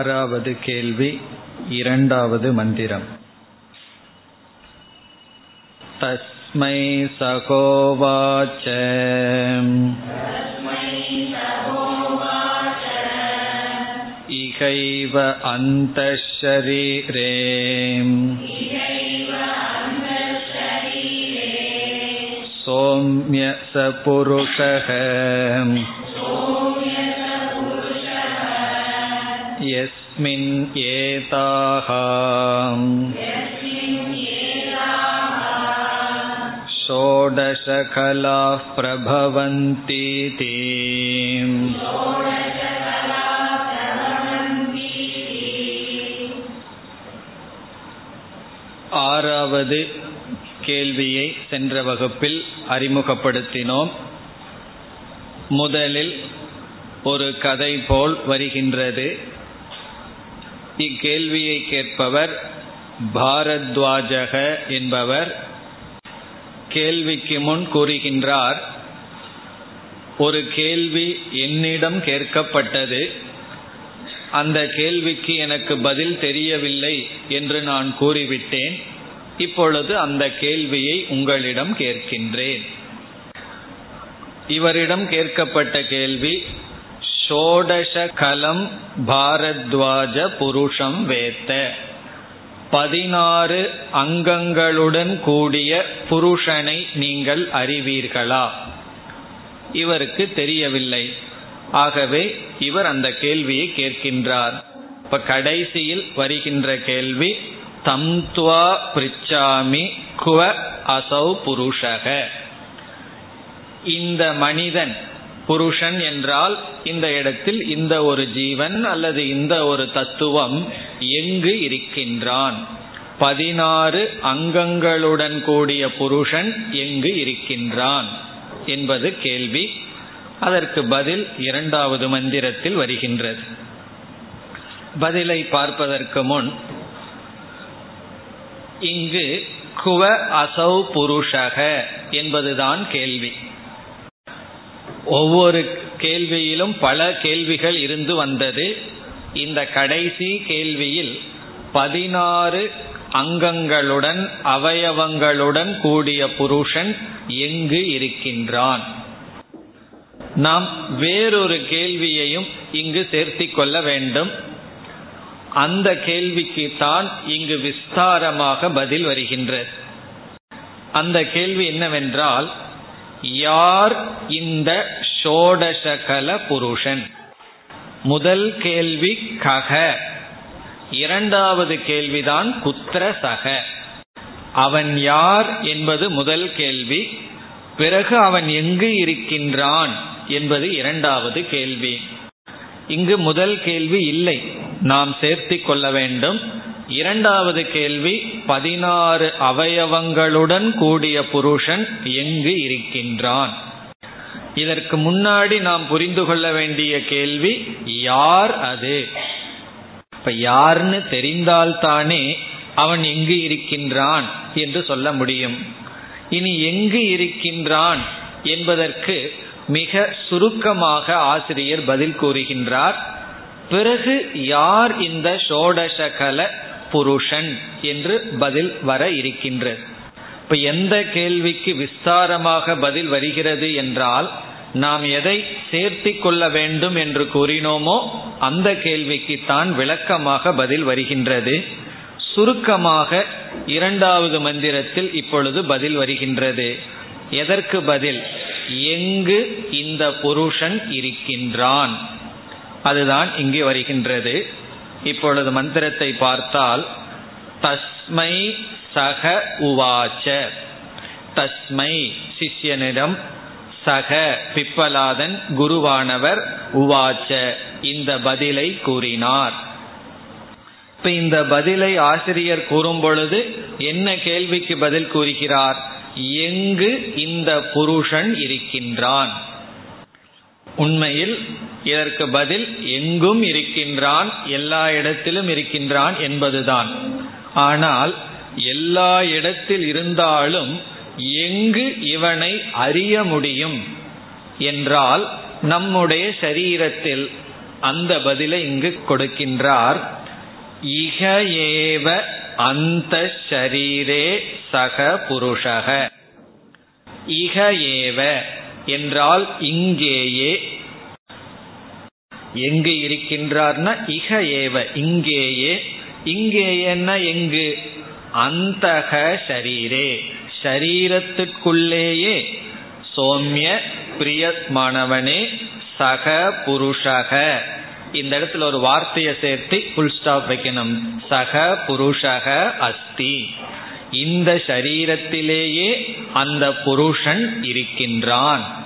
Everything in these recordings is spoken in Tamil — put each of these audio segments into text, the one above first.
ஆறாவது கேள்வி இரண்டாவது மந்திரம். தஸ்மை சகோவாச்ச. இகைவ அந்த ஷரீரே சோம்ய ச यस्मिन् एताः षोडशकलाः प्रभवन्तीति ஆறாவது கேள்வியை சென்ற வகுப்பில் அறிமுகப்படுத்தினோம் முதலில் ஒரு கதை போல் வருகின்றது இக்கேள்வியை கேட்பவர் பாரத்வாஜக என்பவர் கேள்விக்கு முன் கூறுகின்றார் ஒரு கேள்வி என்னிடம் கேட்கப்பட்டது அந்த கேள்விக்கு எனக்கு பதில் தெரியவில்லை என்று நான் கூறிவிட்டேன் இப்பொழுது அந்த கேள்வியை உங்களிடம் கேட்கின்றேன். இவரிடம் கேட்கப்பட்ட கேள்வி ஷோடசகலம் பாரத்வாஜ புருஷம் வேத்த பதினாறு அங்கங்களுடன் கூடிய புருஷனை நீங்கள் அறிவீர்களா? இவருக்கு தெரியவில்லை. ஆகவே இவர் அந்த கேள்வியை கேட்கின்றார். இப்ப கடைசியில் வருகின்ற கேள்வி தம்துவா பிரிச்சாமி குவ அசௌ புருஷக. இந்த மனிதன் புருஷன் என்றால் இந்த இடத்தில் இந்த ஒரு ஜீவன் அல்லது இந்த ஒரு தத்துவம் எங்கு இருக்கின்றான்? பதினாறு அங்கங்களுடன் கூடிய புருஷன் எங்கு இருக்கின்றான்? என்பது கேள்வி. அதற்கு பதில் இரண்டாவது மந்திரத்தில் வருகின்றது. பதிலை பார்ப்பதற்கு முன் இங்கு குவ அசௌ புருஷக என்பதுதான் கேள்வி. ஒவ்வொரு கேள்வியிலும் பல கேள்விகள் இருந்து வந்தது. இந்த கடைசி கேள்வியில் பதினாறு அங்கங்களுடன் அவயவங்களுடன் கூடிய புருஷன் எங்கு இருக்கின்றான்? நாம் வேறொரு கேள்வியையும் இங்கு சேர்த்தி கொள்ள வேண்டும். அந்த கேள்விக்கு தான் இங்கு விஸ்தாரமாக பதில் வருகின்றது. அந்த கேள்வி என்னவென்றால் யார் இந்த ஷோடசகல புருஷன்? முதல் கேள்வி கக. இரண்டாவது கேள்விதான் குத்திர சக அவன் யார் என்பது முதல் கேள்வி. பிறகு அவன் எங்கு இருக்கின்றான் என்பது இரண்டாவது கேள்வி. இங்கு முதல் கேள்வி இல்லை. நாம் சேர்த்தி கொள்ள வேண்டும். இரண்டாவது கேள்வி பதினாறு அவயவங்களுடன் கூடிய புருஷன் எங்கு இருக்கின்றான்? இதற்கு முன்னாடி நாம் புரிந்து கொள்ள வேண்டிய கேள்வி யார் அது? இப்ப யார்னு தெரிந்தால்தானே அவன் எங்கு இருக்கின்றான் என்று சொல்ல முடியும். இனி எங்கு இருக்கின்றான் என்பதற்கு மிக சுருக்கமாக ஆசிரியர் பதில் கூறுகின்றார். பிறகு யார் இந்த ஷோடசகல புருஷன் என்று பதில் வர இருக்கின்றது இப்ப எந்த கேள்விக்கு விஸ்தாரமாக பதில் வருகிறது என்றால் நாம் எதை சேர்த்தி கொள்ள வேண்டும் என்று கூறினோமோ அந்த கேள்விக்கு தான் விளக்கமாக பதில் வருகின்றது. சுருக்கமாக இரண்டாவது மந்திரத்தில் இப்பொழுது பதில் வருகின்றது. எதற்கு பதில்? எங்கு இந்த புருஷன் இருக்கின்றான். அதுதான் இங்கே வருகின்றது. இப்பொழுது மந்திரத்தை பார்த்தால் தஸ்மை சக உவாச்ச. தஸ்மை சிஷ்யனிடம் சக பிப்பலாதன் குருவானவர் உவாச்ச. இந்த பதிலை கூறினார். இப்ப இந்த பதிலை ஆசிரியர் கூறும் பொழுது என்ன கேள்விக்கு பதில் கூறுகிறார்? எங்கு இந்த புருஷன் இருக்கின்றான்? உண்மையில் இதற்கு பதில் எங்கும் இருக்கின்றான் எல்லா இடத்திலும் இருக்கின்றான் என்பதுதான். ஆனால் எல்லா இடத்தில் இருந்தாலும் எங்கு இவனை அறிய முடியும் என்றால் நம்முடைய சரீரத்தில் அந்த பதிலை இங்கு கொடுக்கின்றார். இக ஏவ அந்த ஷரீரே சக புருஷக. இக ஏவ என்றால் இங்கேயே. எங்கு இருக்கின்றார்னா இக ஏவ இங்கேயே. இங்கேயன்னா எங்கு? அந்த ஷரீரே. ஷரீரத்திற்குள்ளேயே சோம்ய பிரியமானவனே சக புருஷக. இந்த இடத்துல ஒரு வார்த்தையை சேர்த்து புல் ஸ்டாப் வைக்கணும். சக புருஷக அஸ்தி. இந்த சரீரத்திலேயே அந்த புருஷன் இருக்கின்றான்.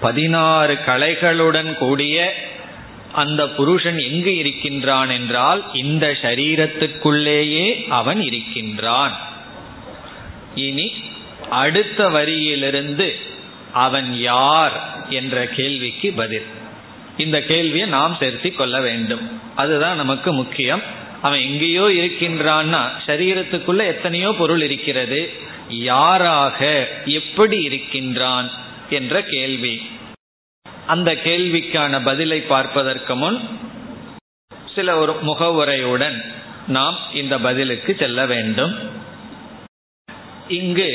பதினாறு கலைகளுடன் கூடிய அந்த புருஷன் எங்கு இருக்கின்றான் என்றால் இந்த சரீரத்துக்குள்ளேயே அவன் இருக்கின்றான். இனி அடுத்த வரியிலிருந்து அவன் யார் என்ற கேள்விக்கு பதில். இந்த கேள்வியை நாம் செலுத்திக் கொள்ள வேண்டும். அதுதான் நமக்கு முக்கியம். அவன் எங்கேயோ இருக்கின்றான்னா சரீரத்துக்குள்ள எத்தனையோ பொருள் இருக்கிறது. யாராக எப்படி இருக்கின்றான் என்ற கேள்வி. அந்த கேள்விக்கான பதிலை பார்ப்பதற்கு முன் சில ஒரு முகவுரையுடன் நாம் இந்த பதிலுக்கு செல்ல வேண்டும். இங்கு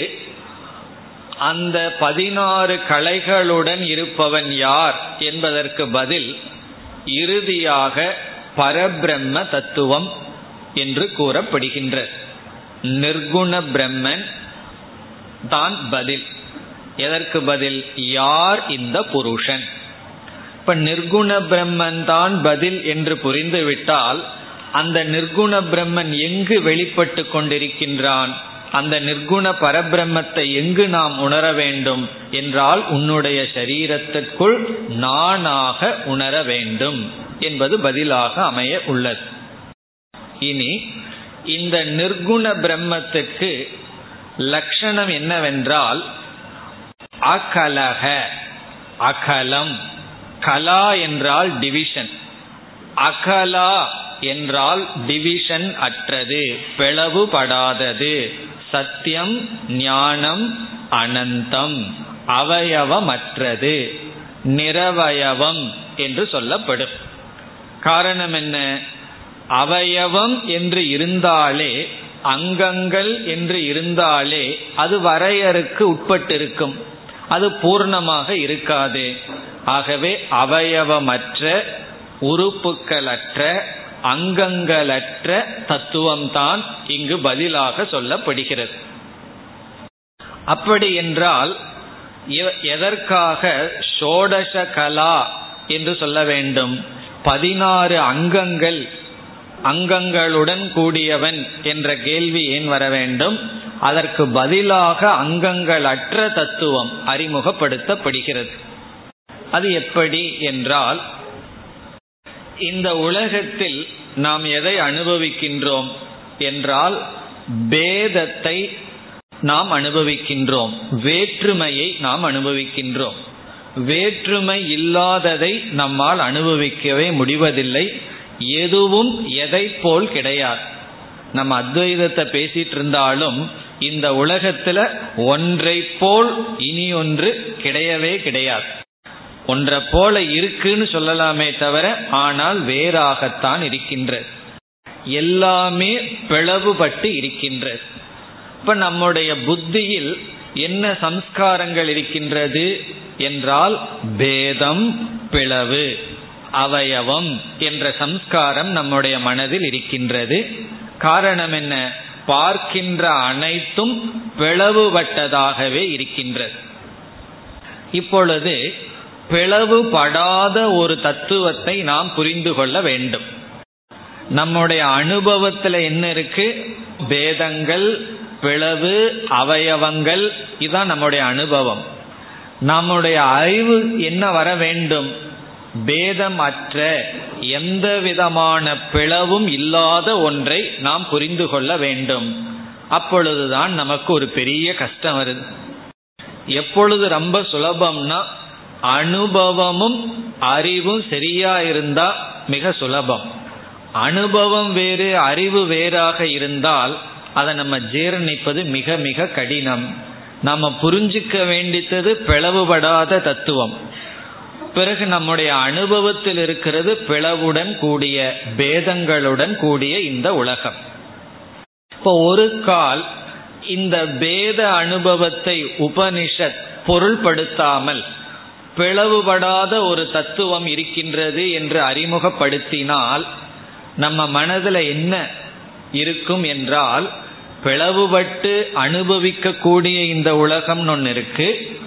அந்த பதினாறு கலைகளுடன் இருப்பவன் யார் என்பதற்கு பதில் இறுதியாக பரபிரம்ம தத்துவம் என்று கூறப்படுகின்ற. நிர்குண பிரம்மன் தான் பதில். எதற்கு பதில்? யார் இந்த புருஷன்? இப்ப நிர்குண பிரம்மன் தான் பதில் என்று புரிந்துவிட்டால் அந்த நிர்குண பிரம்மன் எங்கு வெளிப்பட்டு கொண்டிருக்கின்றான்? அந்த நிர்குண பரபிரம்மத்தை எங்கு நாம் உணர வேண்டும் என்றால் உன்னுடைய சரீரத்திற்குள் நானாக உணர வேண்டும் என்பது பதிலாக அமைய உள்ளது. இனி இந்த நிர்குண பிரம்மத்துக்கு லட்சணம் என்னவென்றால் அகலக அகலம் கலா என்றால் டிவிஷன் அகலா என்றால் டிவிஷன் அற்றது பிளவுபடாதது சத்தியம் ஞானம் அனந்தம் அவயவமற்றது நிரவயவம் என்று சொல்லப்படும். காரணம் என்ன? அவயவம் என்று இருந்தாலே அங்கங்கள் என்று இருந்தாலே அது வரையறுக்கு உட்பட்டிருக்கும். அது பூர்ணமாக இருக்காது. ஆகவே அவயவமற்ற உறுப்புக்களற்ற அங்கங்களற்ற தத்துவம்தான் இங்கு பதிலாக சொல்லப்படுகிறது. அப்படி என்றால் எதற்காக ஷோடச கலா என்று சொல்ல வேண்டும்? பதினாறு அங்கங்கள் அங்கங்களுடன் கூடியவன் என்ற கேள்வி ஏன் வர வேண்டும்? அதற்கு பதிலாக அங்கங்களற்ற தத்துவம் அறிமுகப்படுத்தப்படுகிறது. அது எப்படி என்றால் இந்த உலகத்தில் நாம் எதை அனுபவிக்கின்றோம் என்றால் பேதத்தை நாம் அனுபவிக்கின்றோம் வேற்றுமையை நாம் அனுபவிக்கின்றோம். வேற்றுமை இல்லாததை நம்மால் அனுபவிக்கவே முடிவதில்லை எதுவும் எதை போல் கிடையாது. நம்ம அத்வைதத்தை பேசிட்டு இருந்தாலும் இந்த உலகத்துல ஒன்றை போல் இனி ஒன்று கிடையவே கிடையாது. ஒன்றை போல இருக்குன்னு சொல்லலாமே தவிர ஆனால் வேறாகத்தான் இருக்கின்றது எல்லாமே பிளவுபட்டு இருக்கின்றது இப்ப நம்முடைய புத்தியில் என்ன சம்ஸ்காரங்கள் இருக்கின்றது என்றால் பேதம் பிளவு அவயவம் என்ற சம்ஸ்காரம் நம்முடைய மனதில் இருக்கின்றது. காரணம் என்ன? பார்க்கின்ற அனைத்தும் பிளவுபட்டதாகவே இருக்கின்றது. இப்பொழுது பிளவுபடாத ஒரு தத்துவத்தை நாம் புரிந்து கொள்ள வேண்டும். நம்முடைய அனுபவத்தில் என்ன இருக்கு? பேதங்கள் பிளவு அவயவங்கள் இதுதான் நம்முடைய அனுபவம். நம்முடைய அறிவு என்ன வர வேண்டும்? பேதமற்ற அற்ற எந்த விதமான பிளவும் இல்லாத ஒன்றை நாம் புரிந்து கொள்ள வேண்டும். அப்பொழுதுதான் நமக்கு ஒரு பெரிய கஷ்டம் வருது. எப்பொழுது ரொம்ப சுலபம்னா அனுபவமும் அறிவும் சரியா இருந்தா மிக சுலபம். அனுபவம் வேறு அறிவு வேறாக இருந்தால் அதை நம்ம ஜீரணிப்பது மிக மிக கடினம். நம்ம புரிஞ்சுக்க வேண்டித்தது பிளவுபடாத தத்துவம். பிறகு நம்முடைய அனுபவத்தில் இருக்கிறது பிளவுடன் கூடிய பேதங்களுடன் கூடிய இந்த உலகம். இப்போ ஒரு கால் இந்த பேத அனுபவத்தை உபனிஷத் பொருள்படுத்தாமல் பிளவுபடாத ஒரு தத்துவம் இருக்கின்றது என்று அறிமுகப்படுத்தினால் நம்ம மனதில் என்ன இருக்கும் என்றால் பிளவுபட்டு அனுபவிக்கக்கூடிய இந்த உலகம்னு ஒன்று இருக்கு.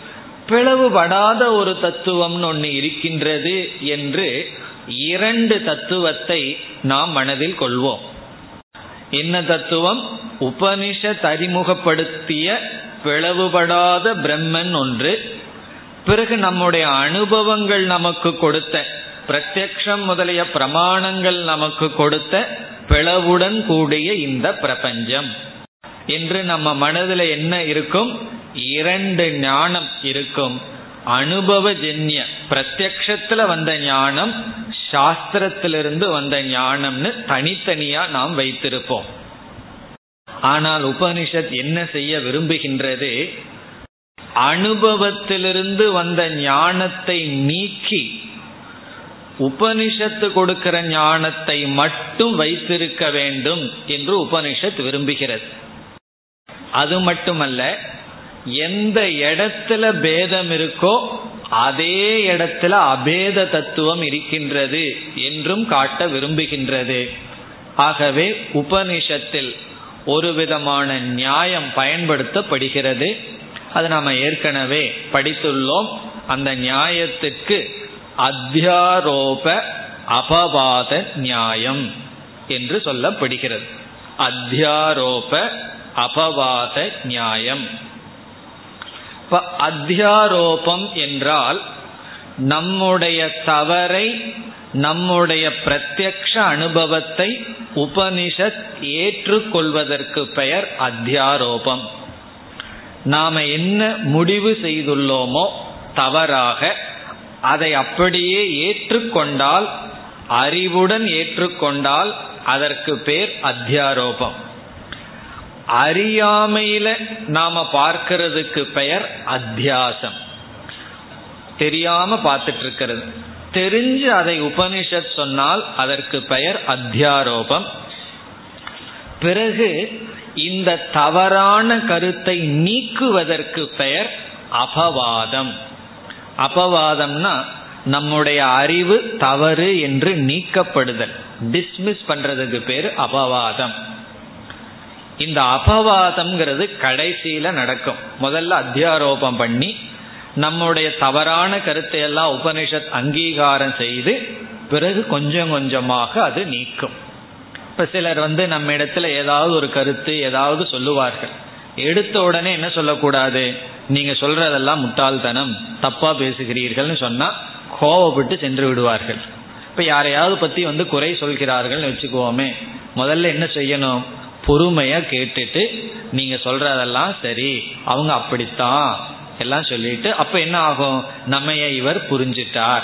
பிளவுபடாத ஒரு தத்துவம்னு ஒன்று இருக்கின்றது என்று இரண்டு தத்துவத்தை நாம் மனதில் கொள்வோம். என்ன தத்துவம்? உபனிஷத் அறிமுகப்படுத்திய பிளவுபடாத பிரம்மன் ஒன்று. பிறகு நம்முடைய அனுபவங்கள் நமக்கு கொடுத்த பிரத்யக்ஷம் முதலிய பிரமாணங்கள் நமக்கு கொடுத்த பிளவுடன் கூடிய இந்த பிரபஞ்சம். என்று நம்ம மனதில் என்ன இருக்கும்? இரண்டு ஞானம் இருக்கும். அனுபவஜன்ய பிரத்யக்ஷத்துல வந்த ஞானம் சாஸ்திரத்திலிருந்து வந்த ஞானம்னு தனித்தனியா நாம் வைத்திருப்போம். ஆனால் உபனிஷத் என்ன செய்ய விரும்புகின்றது? அனுபவத்திலிருந்து வந்த ஞானத்தை நீக்கி உபனிஷத்து கொடுக்கிற ஞானத்தை மட்டும் வைத்திருக்க வேண்டும் என்று உபனிஷத் விரும்புகிறது. அது மட்டுமல்ல எந்த இடத்துல பேதம் இருக்கோ அதே இடத்துல அபேத தத்துவம் இருக்கின்றது என்றும் காட்ட விரும்புகின்றது. ஆகவே உபனிஷத்தில் ஒரு விதமான நியாயம் பயன்படுத்தப்படுகிறது. அது நாம் ஏற்கனவே படித்துள்ளோம். அந்த நியாயத்திற்கு அத்தியாரோப அபவாத நியாயம் என்று சொல்லப்படுகிறது. அத்தியாரோப அபவாத நியாயம். இப்ப அத்தியாரோபம் என்றால் நம்முடைய தவறை நம்முடைய பிரத்யக்ஷ அனுபவத்தை உபனிஷத் ஏற்றுக்கொள்வதற்கு பெயர் அத்தியாரோபம். நாம என்ன முடிவு செய்துள்ளோமோ தவறாக அதை அப்படியே ஏற்றுக்கொண்டால் அறிவுடன் ஏற்றுக்கொண்டால் அதற்கு பேர் அத்தியாரோபம். அறியாமையில நாம பார்க்கிறதுக்கு பெயர் அத்தியாசம். தெரியாம பார்த்துட்டு இருக்கிறது தெரிஞ்சு அதை உபனிஷத் சொன்னால் அதற்கு பெயர் அத்தியாரோபம். பிறகு இந்த தவறான கருத்தை நீக்குவதற்கு பெயர் அபவாதம். அபவாதம்னா நம்முடைய அறிவு தவறு என்று நீக்கப்படுதல். டிஸ்மிஸ் பண்றதுக்கு பேர் அபவாதம். இந்த அபவாதம்ங்கிறது கடைசியில நடக்கும். முதல்ல அத்தியாரோபம் பண்ணி நம்முடைய தவறான கருத்தை எல்லாம் உபனிஷத் அங்கீகாரம் செய்து பிறகு கொஞ்சம் கொஞ்சமாக அது நீக்கும். இப்ப சிலர் வந்து நம்ம இடத்துல ஏதாவது ஒரு கருத்து ஏதாவது சொல்லுவார்கள். எடுத்த உடனே என்ன சொல்லக்கூடாது? நீங்க சொல்றதெல்லாம் முட்டாள்தனம் தப்பா பேசுகிறீர்கள்னு சொன்னா கோவப்பட்டு சென்று விடுவார்கள். இப்ப யாரையாவது பத்தி வந்து குறை சொல்கிறார்கள் வச்சுக்குவோமே முதல்ல என்ன செய்யணும்? பொறுமையா கேட்டுட்டு நீங்க சொல்றதெல்லாம் சரி அவங்க அப்படித்தான் எல்லாம் சொல்லிட்டு அப்ப என்ன ஆகும்? நம்மைய இவர் புரிஞ்சிட்டார்?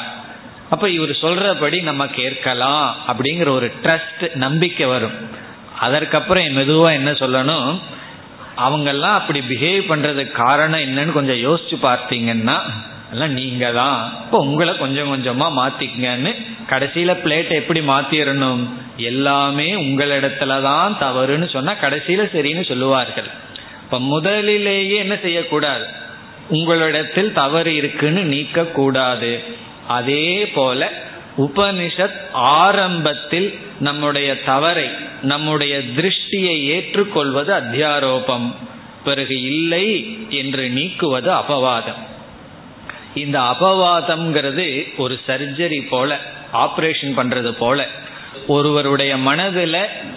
அப்ப இவர் சொல்றபடி நம்ம கேட்கலாம் அப்படிங்கிற ஒரு ட்ரஸ்ட் நம்பிக்கை வரும். அதற்கப்புறம் மெதுவா என்ன சொல்லணும்? அவங்கெல்லாம் அப்படி பிஹேவ் பண்றதுக்கு காரணம் என்னன்னு கொஞ்சம் யோசிச்சு பார்த்தீங்கன்னா எல்லாம் நீங்க தான் இப்போ உங்களை கொஞ்சம் கொஞ்சமா மாத்திக்கங்கன்னு கடைசியில பிளேட்டை எப்படி மாத்திரணும்? எல்லாமே உங்களிடத்துல தான் தவறுன்னு சொன்னா கடைசியில சரின்னு சொல்லுவார்கள். இப்ப முதலிலேயே என்ன செய்யக்கூடாது? உங்களிடத்தில் தவறு இருக்குன்னு நீக்க கூடாது அதே போல உபனிஷத் ஆரம்பத்தில் நம்முடைய தவறை நம்முடைய திருஷ்டியை ஏற்றுக்கொள்வது அத்தியாரோபம். பிறகு இல்லை என்று நீக்குவது அபவாதம். இந்த அபவாதம்ங்கிறது ஒரு சர்ஜரி போல ஆப்ரேஷன் பண்றது போல. ஒருவருடைய மனதில்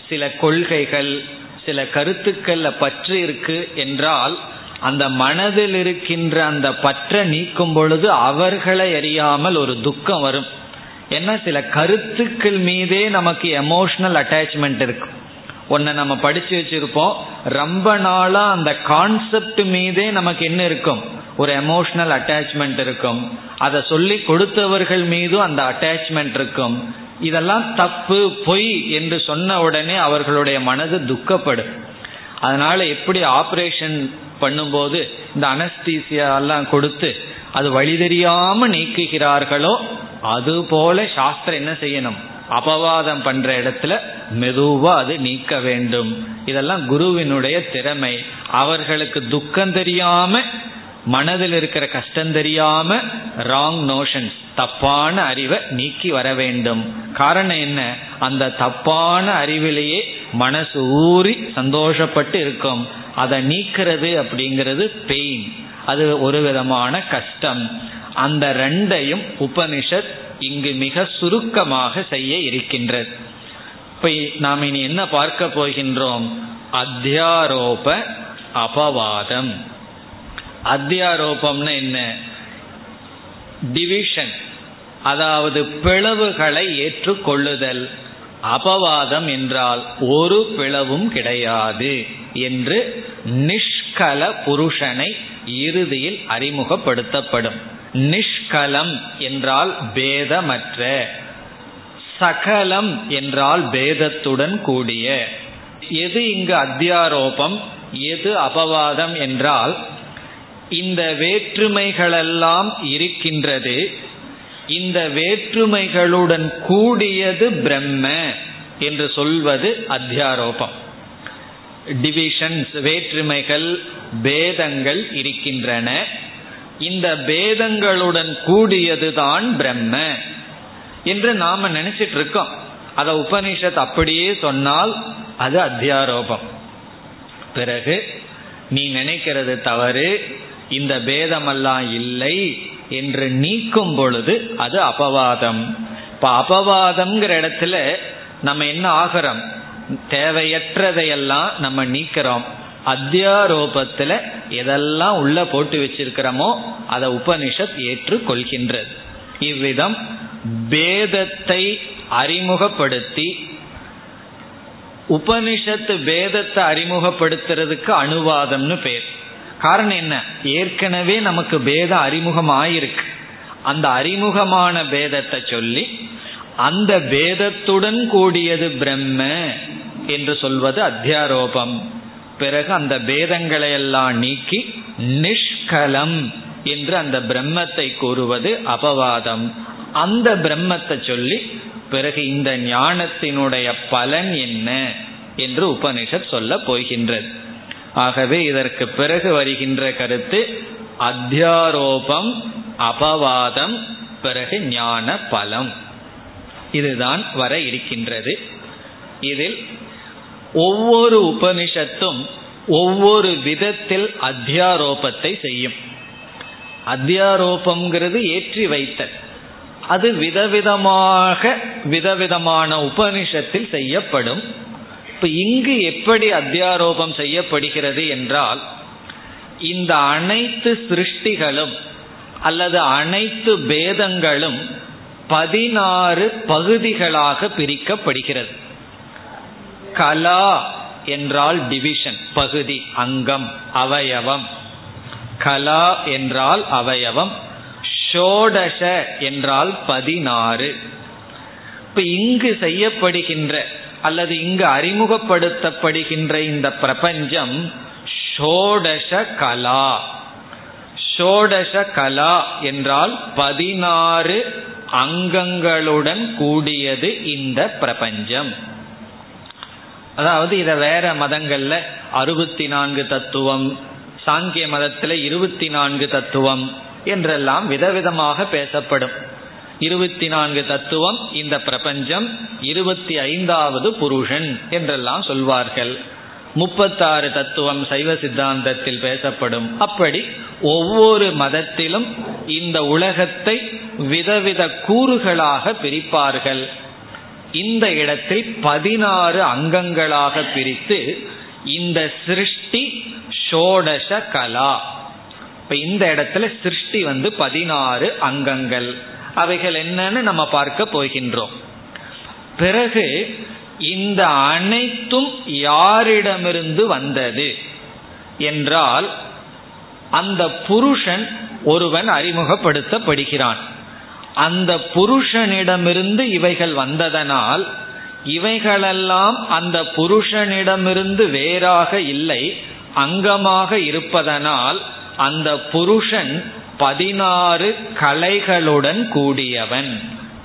சில கொள்கைகள் சில கருத்துக்கள் பற்று இருக்கு என்றால் அந்த மனதில் இருக்கின்ற அந்த பற்ற நீக்கும் பொழுது அவர்களை அறியாமல் ஒரு துக்கம் வரும். ஏன்னா சில கருத்துக்கள் மீதே நமக்கு எமோஷனல் அட்டாச்மெண்ட் இருக்கும். ஒன்றை நம்ம படித்து வச்சிருப்போம். ரொம்ப நாளாக அந்த கான்செப்ட் மீதே நமக்கு என்ன இருக்கும்? ஒரு எமோஷனல் அட்டாச்மெண்ட் இருக்கும். அதை சொல்லி கொடுத்தவர்கள் மீதும் அந்த அட்டாச்மெண்ட் இருக்கும். இதெல்லாம் தப்பு பொய் என்று சொன்ன உடனே அவர்களுடைய மனது துக்கப்படும். அதனால எப்படி ஆப்ரேஷன் பண்ணும்போது இந்த அனஸ்தீசியா எல்லாம் கொடுத்து அது வழி தெரியாம நீக்குகிறார்களோ அதுபோல சாஸ்திரம் என்ன செய்யணும்? அபவாதம் பண்ற இடத்துல மெதுவா அது நீக்க வேண்டும். இதெல்லாம் குருவினுடைய திறமை. அவர்களுக்கு துக்கம் தெரியாம மனதில் இருக்கிற கஷ்டம் தெரியாம ராங் நோஷன்ஸ் தப்பான அறிவை நீக்கி வர வேண்டும். காரணம் என்ன? அந்த தப்பான அறிவிலேயே மனசு ஊறி சந்தோஷப்பட்டு இருக்கும். அதை நீக்கிறது அப்படிங்கிறது பெயின் அது ஒரு விதமான கஷ்டம். அந்த ரெண்டையும் உபனிஷத் இங்கு மிக சுருக்கமாக செய்ய இருக்கின்றது. இப்ப நாம் இனி என்ன பார்க்க போகின்றோம்? அத்தியாரோப அபவாதம். அத்தியாரோபம்னா என்ன? டிவிஷன் அதாவது பிளவுகளை ஏற்றுக்கொள்ளுதல். அபவாதம் என்றால் ஒரு பிளவும் கிடையாது என்று நிஷ்கல புருஷனை இறுதியில் அறிமுகப்படுத்தப்படும். நிஷ்கலம் என்றால் பேதமற்ற சகலம் என்றால் பேதத்துடன் கூடிய. எது இங்கு அத்தியாரோபம் எது அபவாதம் என்றால் இந்த வேற்றுமைகளெல்லாம் இருக்கின்றது இந்த வேற்றுமைகளுடன் கூடியது பிரம்ம என்று சொல்வது அத்தியாரோபம். டிவிஷன்ஸ் வேற்றுமைகள் பேதங்கள் இருக்கின்றன. இந்த பேதங்களுடன் கூடியதுதான் பிரம்ம என்று நாம நினைச்சிட்டு இருக்கோம் அத உபனிஷத் அப்படியே சொன்னால் அது அத்தியாரோபம். பிறகு நீ நினைக்கிறது தவறு இந்த பேதமெல்லாம் இல்லை என்று நீக்கும் பொழுது அது அபவாதம். இப்ப அபவாதம்ங்கிற இடத்துல நம்ம என்ன ஆகிறோம்? தேவையற்றதையெல்லாம் நம்ம நீக்கிறோம். அத்தியாரோபத்துல எதெல்லாம் உள்ள போட்டு வச்சிருக்கிறோமோ அதை உபனிஷத் ஏற்று கொள்கின்றது இவ்விதம் பேதத்தை அறிமுகப்படுத்தி உபனிஷத்து பேதத்தை அறிமுகப்படுத்துறதுக்கு அனுவாதம்னு பேர். காரணம் என்ன? ஏற்கனவே நமக்கு பேதம் அறிமுகம் ஆயிருக்கு அந்த அறிமுகமான பேதத்தை சொல்லி அந்த பேதத்துடன் கூடியது பிரம்ம என்று சொல்வது அத்தியாரோபம். பிறகு அந்த பேதங்களை எல்லாம் நீக்கி நிஷ்கலம் என்று அந்த பிரம்மத்தை கூறுவது அபவாதம். அந்த பிரம்மத்தை சொல்லி பிறகு இந்த ஞானத்தினுடைய பலன் என்ன என்று உபனிஷத் சொல்ல போகின்றது. ஆகவே இதற்கு பிறகு வருகின்ற கருத்து அத்தியாரோபம் அபவாதம் பிறகு ஞான பலம் இதுதான் வர இருக்கின்றது. இதில் ஒவ்வொரு உபனிஷத்தும் ஒவ்வொரு விதத்தில் அத்தியாரோபத்தை செய்யும். அத்தியாரோபம்ங்கிறது ஏற்றி வைத்தல். அது விதவிதமாக விதவிதமான உபனிஷத்தில் செய்யப்படும். இப்ப இங்கு எப்படி அத்தியாரோபம் செய்யப்படுகிறது என்றால் இந்த அனைத்து சிருஷ்டிகளும் அல்லது அனைத்து பேதங்களும் பதினாறு பகுதிகளாக பிரிக்கப்படுகிறது. கலா என்றால் டிவிஷன் பகுதி அங்கம் அவயவம். கலா என்றால் அவயவம் ஷோடச என்றால் பதினாறு. இப்ப இங்கு செய்யப்படுகின்ற அல்லது இங்கு அறிமுகப்படுத்தப்படுகின்ற இந்த பிரபஞ்சம் ஷோடச கலா. ஷோடச கலா என்றால் பதினாறு அங்கங்களுடன் கூடியது இந்த பிரபஞ்சம். அதாவது இதை வேற மதங்கள்ல அறுபத்தி நான்கு தத்துவம் சாங்கிய மதத்துல இருபத்தி நான்கு தத்துவம் என்றெல்லாம் விதவிதமாக பேசப்படும். இருபத்தி நான்கு தத்துவம் இந்த பிரபஞ்சம் இருபத்தி ஐந்தாவது புருஷன் என்றெல்லாம் சொல்வார்கள். முப்பத்தாறு தத்துவம் சைவ சித்தாந்தத்தில் பேசப்படும். அப்படி ஒவ்வொரு மதத்திலும் இந்த உலகத்தை விதவித கூறுகளாக பிரிப்பார்கள். இந்த இடத்தில் பதினாறு அங்கங்களாக பிரித்து இந்த சிருஷ்டி ஷோடச கலா. இப்ப இந்த இடத்துல சிருஷ்டி வந்து பதினாறு அங்கங்கள். அவைகள் என்னன்னு நம்ம பார்க்க போகின்றோம். பிறகு இந்த அனைத்தும் யாரிடமிருந்து வந்தது? என்றால் அந்த புருஷன் ஒருவன் அறிமுகப்படுத்தப்படுகிறான். அந்த புருஷனிடமிருந்து இவைகள் வந்ததனால் இவைகளெல்லாம் அந்த புருஷனிடமிருந்து வேறாக இல்லை அங்கமாக இருப்பதனால் அந்த புருஷன் பதினாறு கலைகளுடன் கூடியவன்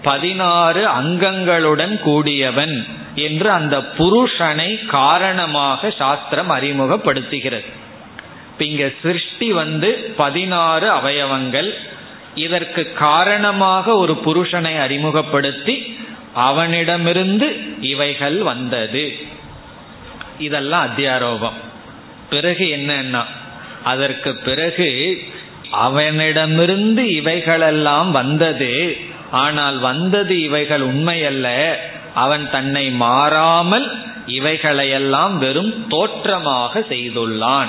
பதினாறு அங்கங்களுடன் கூடியவன் என்று அந்த புருஷனை காரணமாக சாஸ்திரம் அறிமுகப்படுத்துகிறது. இங்க சிருஷ்டி வந்து பதினாறு அவயவங்கள் இதற்கு காரணமாக ஒரு புருஷனை அறிமுகப்படுத்தி அவனிடமிருந்து இவைகள் வந்தது. இதெல்லாம் அத்தியாரோபம். பிறகு என்னன்னா அதற்கு பிறகு அவனிடமிருந்து இவைகளெல்லாம் வந்தது. ஆனால் வந்தது இவைகள் உண்மையல்ல. அவன் தன்னை மாறாமல் இவைகளையெல்லாம் வெறும் தோற்றமாக செய்துள்ளான்.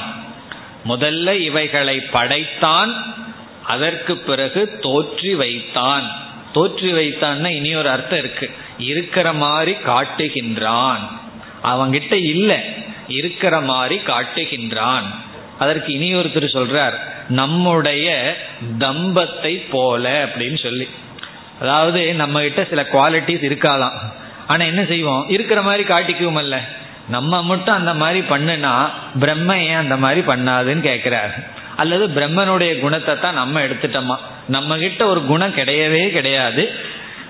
முதல்ல இவைகளை படைத்தான் அதற்கு பிறகு தோற்றி வைத்தான். தோற்றி வைத்தான்னா இனி ஒரு அர்த்தம் இருக்கு. இருக்கிற மாதிரி காட்டுகின்றான். அவங்கிட்ட இல்லை இருக்கிற மாதிரி காட்டுகின்றான். அதற்கு இனி ஒருத்தர் சொல்றார் நம்முடைய தம்பத்தை போல அப்படின்னு சொல்லி. அதாவது நம்ம கிட்ட சில குவாலிட்டிஸ் இருக்காதாம் ஆனா என்ன செய்வோம்? இருக்கிற மாதிரி காட்டிக்குவோம்ல நம்ம மட்டும் அந்த மாதிரி பண்ணுனா பிரம்ம ஏன் அந்த மாதிரி பண்ணாதுன்னு கேட்கிறார் அல்லது பிரம்மனுடைய குணத்தை தான் நம்ம எடுத்துட்டோமா? நம்ம கிட்ட ஒரு குணம் கிடையவே கிடையாது.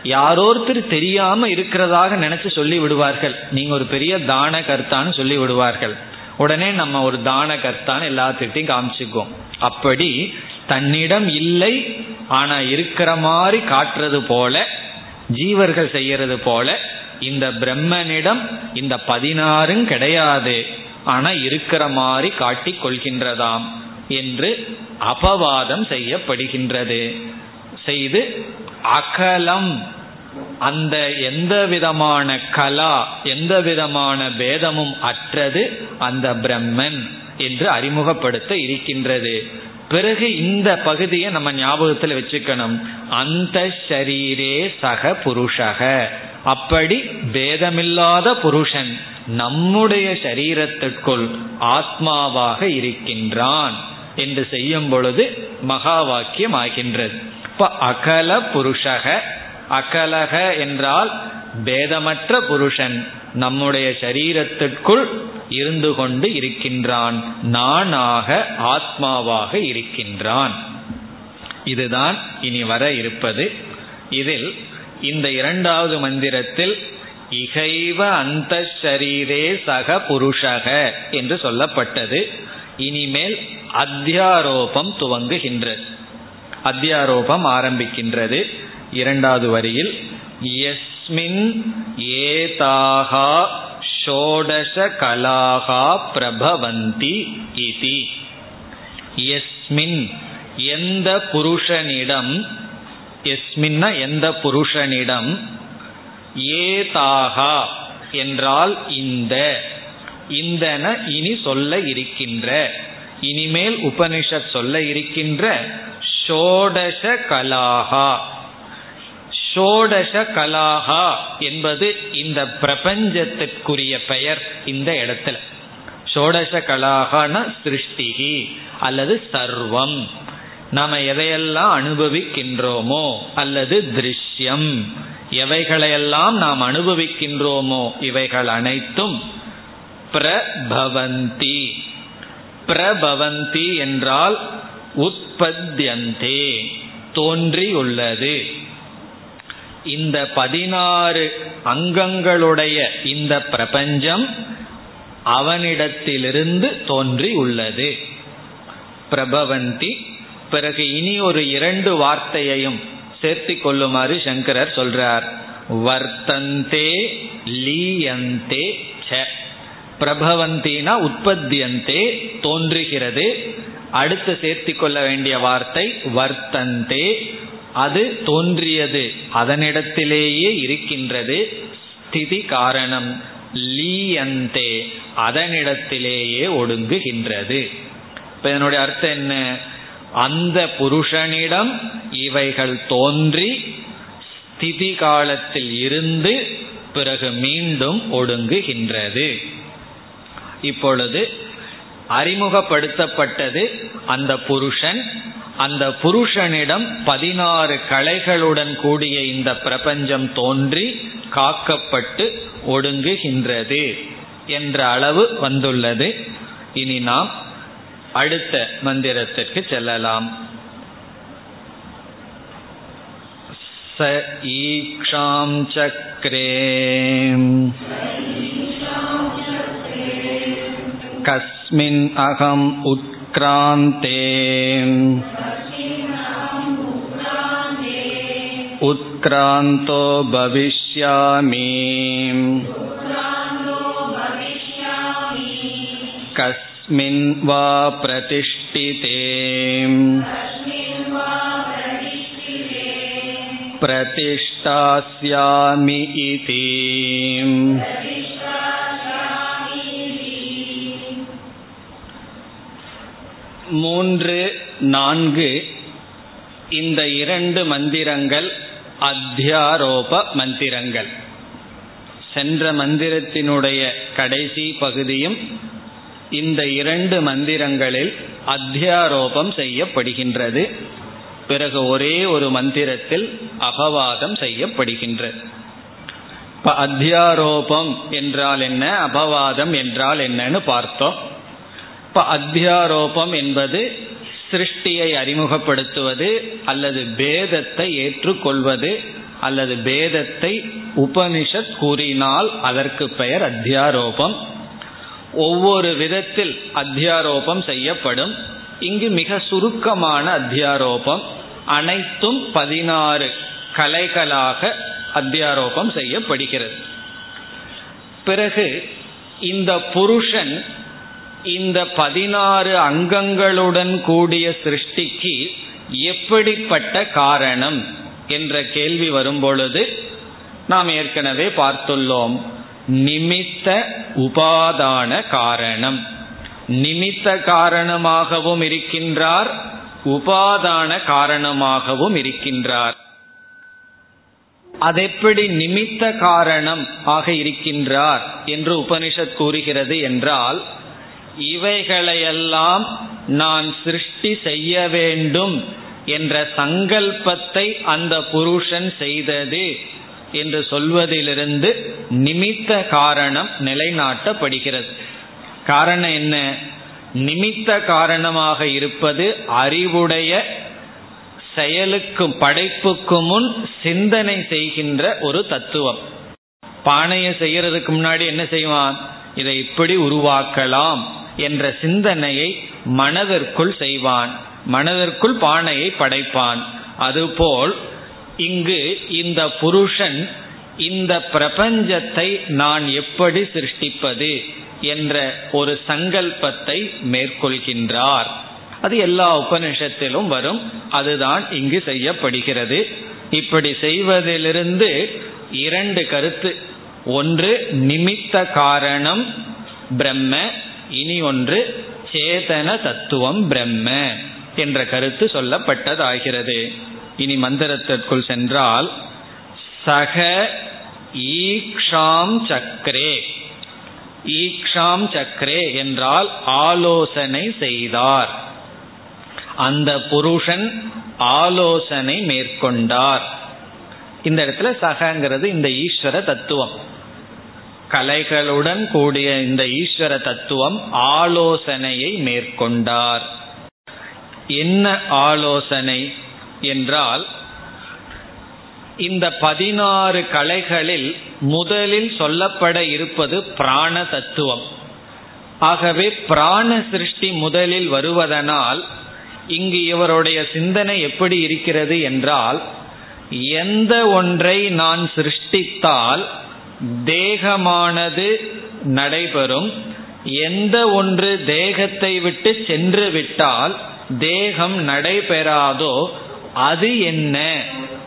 யாரோருத்தர் தெரியாம இருக்கிறதாக நினைச்சு சொல்லி விடுவார்கள் நீங்க ஒரு பெரிய தான கர்த்தான்னு சொல்லி விடுவார்கள் உடனே நம்ம ஒரு தான கர்த்தான்னு எல்லாத்திட்டையும் காமிச்சுக்குவோம். அப்படி தன்னிடம் இல்லை ஆனா இருக்கிற மாதிரி காட்டுறது போல ஜீவர்கள் செய்யறது போல இந்த பிரம்மனிடம் இந்த பதினாறும் கிடையாது. ஆனா இருக்கிற மாதிரி காட்டி கொள்கின்றதாம் என்று அபவாதம் செய்யப்படுகின்றது. செய்து அகலம் அந்த எந்த விதமான கலா எந்த விதமான பேதமும் அற்றது அந்த பிரம்மன் என்று அறிமுகப்படுத்த இருக்கின்றது. பிறகு இந்த பகுதியை நம்ம ஞாபகத்தில் வச்சுக்கணும். அந்த ஷரீரே சக புருஷக. அப்படி பேதமில்லாத புருஷன் நம்முடைய சரீரத்திற்குள் ஆத்மாவாக இருக்கின்றான் என்று செய்யும் பொழுது மகா வாக்கியம் ஆகின்றது. இப்ப அகல புருஷக அகலக என்றால் பேதமற்ற புருஷன் நம்முடைய சரீரத்திற்குள் இருந்து கொண்டு இருக்கின்றான். நானாக ஆத்மாவாக இருக்கின்றான். இதுதான் இனி வர இருப்பது. இதில் இந்த இரண்டாவது மந்திரத்தில் இகைவ அந்த ஷரீரே சக புருஷக என்று சொல்லப்பட்டது. இனிமேல் அத்தியாரோபம் துவங்குகின்றது. அத்தியாரோபம் ஆரம்பிக்கின்றது. இரண்டாவது வரியில் எஸ்மின் ஏதாகா ஷோடச கலாகா பிரபவந்தி இதி. எஸ்மின் எந்த புருஷனிடம் எஸ்மின்னா எந்த புருஷனிடம் ஏதாகா என்றால் இந்த இந்தன இனி சொல்ல இருக்கின்ற இனிமேல் உபனிஷத் சொல்ல இருக்கின்ற ஷோடச கலாகா ஷோடச கலாகா என்பது இந்த பிரபஞ்சத்திற்குரிய பெயர் இந்த இடத்துல. ஷோடச கலாகான சிருஷ்டிகி அல்லது சர்வம். நாம எதையெல்லாம் அனுபவிக்கின்றோமோ அல்லது திருஷ்யம். எவைகளையெல்லாம் நாம் அனுபவிக்கின்றோமோ இவைகள் அனைத்தும் பிரபவந்தி. பிரபவந்தி என்றால் உற்பத்தியந்தே தோன்றியுள்ளது. இந்த பதினாறு அங்கங்களுடைய இந்த பிரபஞ்சம் அவனிடத்திலிருந்து தோன்றி உள்ளது. பிரபவந்தி. பிறகு இனி ஒரு இரண்டு வார்த்தையையும் சேர்த்து கொள்ளுமாறு சங்கரர் சொல்றார். வர்த்தந்தே லீயந்தே ச. பிரபவந்தினா உற்பத்தியந்தே தோன்றுகிறது. அடுத்து சேர்த்து கொள்ள வேண்டிய வார்த்தை வர்த்தந்தே அது தோன்றியது. அதனிடத்திலேயே இருக்கின்றது. ஸ்திதி காரணம். லீயந்தே. அதனிடத்திலேயே ஒடுங்குகின்றது. இப்ப இதனுடைய அர்த்தம் என்ன? அந்த புருஷனிடம் இவைகள் தோன்றி ஸ்திதி காலத்தில் இருந்து பிறகு மீண்டும் ஒடுங்குகின்றது. இப்பொழுது அறிமுகப்படுத்தப்பட்டது அந்த புருஷன் அந்த புருஷனிடம் பதினாறு கலைகளுடன் கூடிய இந்த பிரபஞ்சம் தோன்றி காக்கப்பட்டு ஒடுங்குகின்றது என்ற அளவு வந்துள்ளது இனி நாம் அடுத்த மந்திரத்திற்கு செல்லலாம் स ईक्षां चक्रे कस्मिन् अहम् उत्क्रान्ते उत्क्रान्तो भविष्यामि कस्मिन् वा प्रतिष्ठिते प्रतिष्ठास्यामि इति மூன்று நான்கு இந்த இரண்டு மந்திரங்கள் அத்தியாரோப மந்திரங்கள். சென்ற மந்திரத்தினுடைய கடைசி பகுதியும் இந்த இரண்டு மந்திரங்களில் அத்தியாரோபம் செய்யப்படுகின்றது. பிறகு ஒரே ஒரு மந்திரத்தில் அபவாதம் செய்யப்படுகின்றது. இப்ப அத்தியாரோபம் என்றால் என்ன? அபவாதம் என்றால் என்னன்னு பார்த்தோம். இப்ப அத்தியாரோபம் என்பது சிருஷ்டியை அறிமுகப்படுத்துவது அல்லது பேதத்தை ஏற்றுக்கொள்வது அல்லது பேதத்தை உபனிஷத் கூறினால் அதற்கு பெயர் அத்தியாரோபம் ஒவ்வொரு விதத்தில் அத்தியாரோபம் செய்யப்படும். இங்கு மிக சுருக்கமான அத்தியாரோபம் அனைத்தும் பதினாறு கலைகளாக அத்தியாரோபம் செய்யப்படுகிறது. பிறகு இந்த புருஷன் இந்த பதினாறு அங்கங்களுடன் கூடிய சிருஷ்டிக்கு எப்படிப்பட்ட காரணம் என்ற கேள்வி வரும்பொழுது நாம் ஏற்கனவே பார்த்துள்ளோம். நிமித்த உபாதான காரணம். நிமித்த காரணமாகவும் இருக்கின்றார் உபாதான காரணமாகவும் இருக்கின்றார். அதெப்படி நிமித்த காரணம் ஆக இருக்கின்றார் என்று உபனிஷத் கூறுகிறது என்றால் இவைகளையெல்லாம் நான் சிருஷ்டி செய்ய வேண்டும் என்ற சங்கல்பத்தை அந்த புருஷன் செய்தது என்று சொல்வதிலிருந்து நிமித்த காரணம் நிலைநாட்டப்படுகிறது. காரணம் என்ன? நிமித்த காரணமாக இருப்பது அறிவுடைய செயலுக்கும் படைப்புக்கு முன் சிந்தனை செய்கின்ற ஒரு தத்துவம். பானையை செய்யறதுக்கு முன்னாடி என்ன செய்வான்? இதை இப்படி உருவாக்கலாம். என்ற சிந்தனையை மனதிற்குள் செய்வான். மனதிற்குள் பானையை படைப்பான். அதுபோல் இங்கு இந்த புருஷன் இந்த பிரபஞ்சத்தை நான் எப்படி சிருஷ்டிப்பது என்ற ஒரு சங்கல்பத்தை மேற்கொள்கின்றார். அது எல்லா உபனிஷத்திலும் வரும். அதுதான் இங்கு செய்யப்படுகிறது. இப்படி செய்வதிலிருந்து இரண்டு கருத்து. ஒன்று நிமித்த காரணம் பிரம்ம இனி ஒன்று சேதன தத்துவம் பிரம்ம என்ற கருத்து சொல்லப்பட்டதாகிறது. இனி மந்திரத்திற்குள் சென்றால் சக ஈக்ஷாம் சக்கரே ஈக்ஷாம் சக்கரே என்றால் ஆலோசனை செய்தார். அந்த புருஷன் ஆலோசனை மேற்கொண்டார். இந்த இடத்துல சகங்கிறது இந்த ஈஸ்வர தத்துவம். கலைகளுடன் கூடிய இந்த ஈஸ்வர தத்துவம் ஆலோசனையை மேற்கொண்டார். என்ன ஆலோசனை என்றால் இந்த பதினாறு கலைகளில் முதலில் சொல்லப்பட இருப்பது பிராண தத்துவம். ஆகவே பிராண சிருஷ்டி முதலில் வருவதனால் இங்கு இவருடைய சிந்தனை எப்படி இருக்கிறது என்றால் எந்த ஒன்றை நான் சிருஷ்டித்தால் தேகமானது நடைபெறும். எந்த ஒன்று தேகத்தை விட்டு சென்று விட்டால் தேகம் நடைபெறாதோ அது என்ன?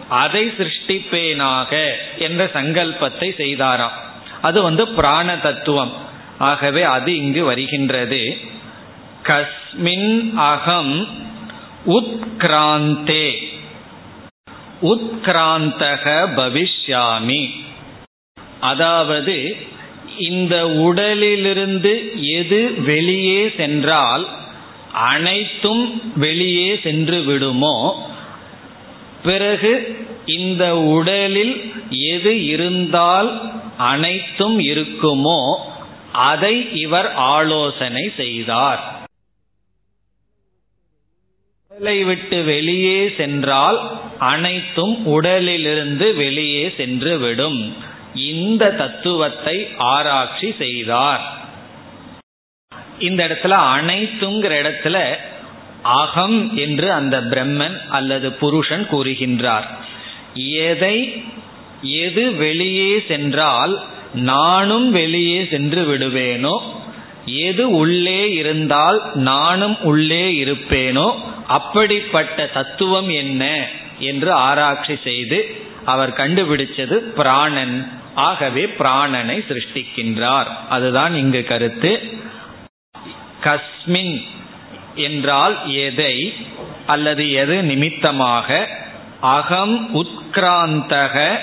அதை சிருஷ்டிப்பேனாக என்ற சங்கல்பத்தை செய்தாராம். அது வந்து பிராண தத்துவம் ஆகவே அது இங்கு வருகின்றது. கஸ்மின் அகம் உத்கிராந்தே. உத்கிராந்தக பவிஷ்யாமி. அதாவது இந்த உடலிலிருந்து எது வெளியே சென்றால் அனைத்தும் வெளியே சென்று விடுமோ? பிறகு இந்த உடலில் எது இருந்தால் அனைத்தும் இருக்குமோ அதை இவர் ஆலோசனை செய்தார். உடலை விட்டு வெளியே சென்றால் அனைத்தும் உடலிலிருந்து வெளியே சென்று விடும். இந்த தத்துவத்தை ஆராய்ச்சி செய்தார். இந்த இடத்துல அனைத்துங்கிற இடத்துல அகம் என்று அந்த பிரம்மன் அல்லது புருஷன் கூறுகின்றார். எதை எது வெளியே சென்றால் நானும் வெளியே சென்று விடுவேனோ? எது உள்ளே இருந்தால் நானும் உள்ளே இருப்பேனோ? அப்படிப்பட்ட தத்துவம் என்ன? என்று ஆராய்ச்சி செய்து அவர் கண்டுபிடிச்சது பிராணன். ஆகவே பிராணனை சிருஷ்டிக்கின்றார். அதுதான் இங்கு கருத்து. கஸ்மின் என்றால் எதை அல்லது எது நிமித்தமாக? அகம் உத்கிராந்தக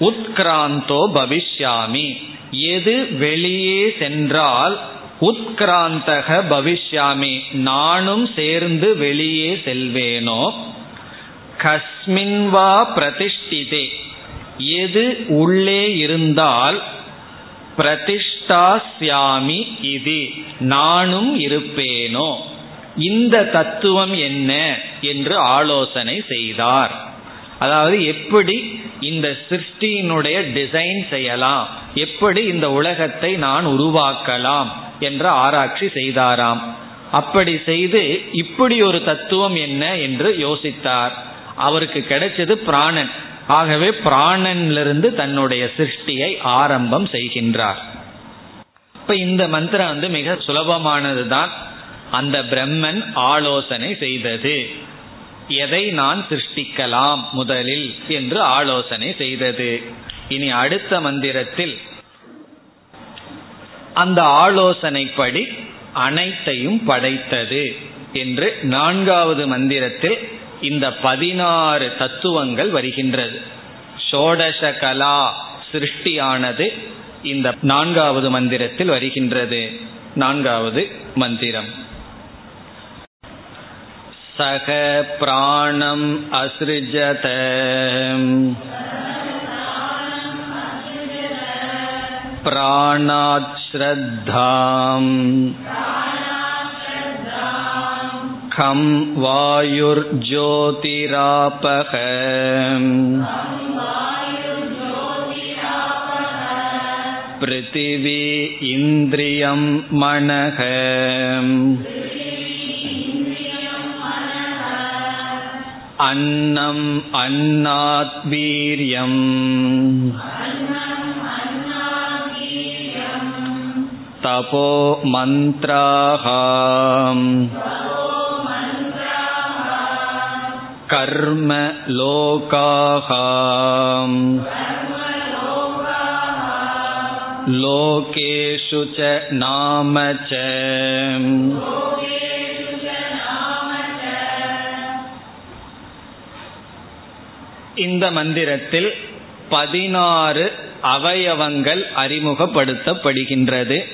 உத்கிராந்தோ பவிஷ்யாமி. எது வெளியே சென்றால் உத்கிராந்தக பவிஷ்யாமி. நானும் சேர்ந்து வெளியே செல்வேனோ? கஸ்மின்வா பிரதிஷ்டிதே. எது உள்ளே இருந்தால் பிரதிஷ்டாஸ்யாமி இது நானும் இருப்பேனோ? இந்த தத்துவம் என்ன என்று ஆலோசனை செய்தார். அதாவது எப்படி இந்த சிருஷ்டியினுடைய டிசைன் செய்யலாம் எப்படி இந்த உலகத்தை நான் உருவாக்கலாம் என்று ஆராய்ச்சி செய்தாராம். அப்படி செய்து இப்படி ஒரு தத்துவம் என்ன என்று யோசித்தார். அவருக்கு கிடைச்சது பிராணன். ஆகவே பிராணனிலிருந்து தன்னுடைய சிருஷ்டியை ஆரம்பம் செய்கின்றார். இப்ப இந்த மந்திரம் வந்து மிக சுலபமானது தான் அந்த பிரம்மன் ஆலோசனை செய்தது. எதை நான் சிருஷ்டிக்கலாம் முதலில் என்று ஆலோசனை செய்தது. இனி அடுத்த மந்திரத்தில் அந்த ஆலோசனைப்படி அனைத்தையும் படைத்தது என்று நான்காவது மந்திரத்தில் இந்த பதினாறு தத்துவங்கள் வருகின்றது. ஷோடச கலா சிருஷ்டியானது இந்த நான்காவது மந்திரத்தில் வருகின்றது. நான்காவது மந்திரம். சக பிராணம் அசிருஜத. பிராணாத் ஸ்ரத்தாம். खं वायुर्ज्योतिरापः पृथिवी इन्द्रियं मनः अन्नम् अन्नात् वीर्यम् तपो मन्त्राः கர்ம லோகாகாம் லோகேஷு ச நாம ச. இந்த மந்திரத்தில் பதினாறு அவயவங்கள் அறிமுகப்படுத்தப்படுகின்றது.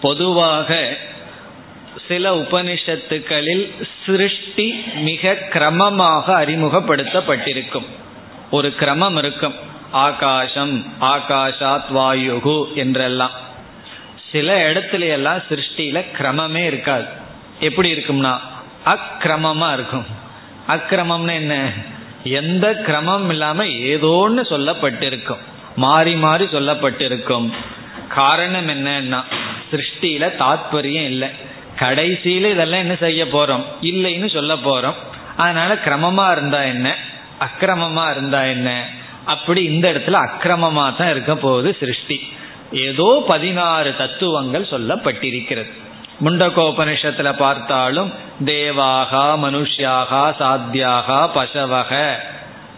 பொதுவாக சில உபனிஷத்துக்களில் சிருஷ்டி மிக கிரமமாக அறிமுகப்படுத்தப்பட்டிருக்கும். ஒரு கிரமம் இருக்கும். ஆகாசம் ஆகாஷாத் வாயுகு என்றெல்லாம். சில இடத்துல எல்லாம் சிருஷ்டியில கிரமமே இருக்காது. எப்படி இருக்கும்னா அக்கிரமமா இருக்கும். அக்கிரமம்னு என்ன? எந்த கிரமம் இல்லாம ஏதோன்னு சொல்லப்பட்டிருக்கும். மாறி மாறி சொல்லப்பட்டிருக்கும். காரணம் என்னன்னா சிருஷ்டியில தாத்பரியம் இல்லை. கடைசியில இதெல்லாம் என்ன செய்ய போறோம்? இல்லைன்னு சொல்ல போறோம். அதனால கிரமமா இருந்தா என்ன? அக்கிரமமா இருந்தா என்ன? அப்படி இந்த இடத்துல அக்கிரமமா தான் இருக்க போகுது சிருஷ்டி. ஏதோ பதினாறு தத்துவங்கள் சொல்லப்பட்டிருக்கிறது. முண்டகோபனிஷத்துல பார்த்தாலும் தேவாகா மனுஷியாகா சாத்தியாகா பசவக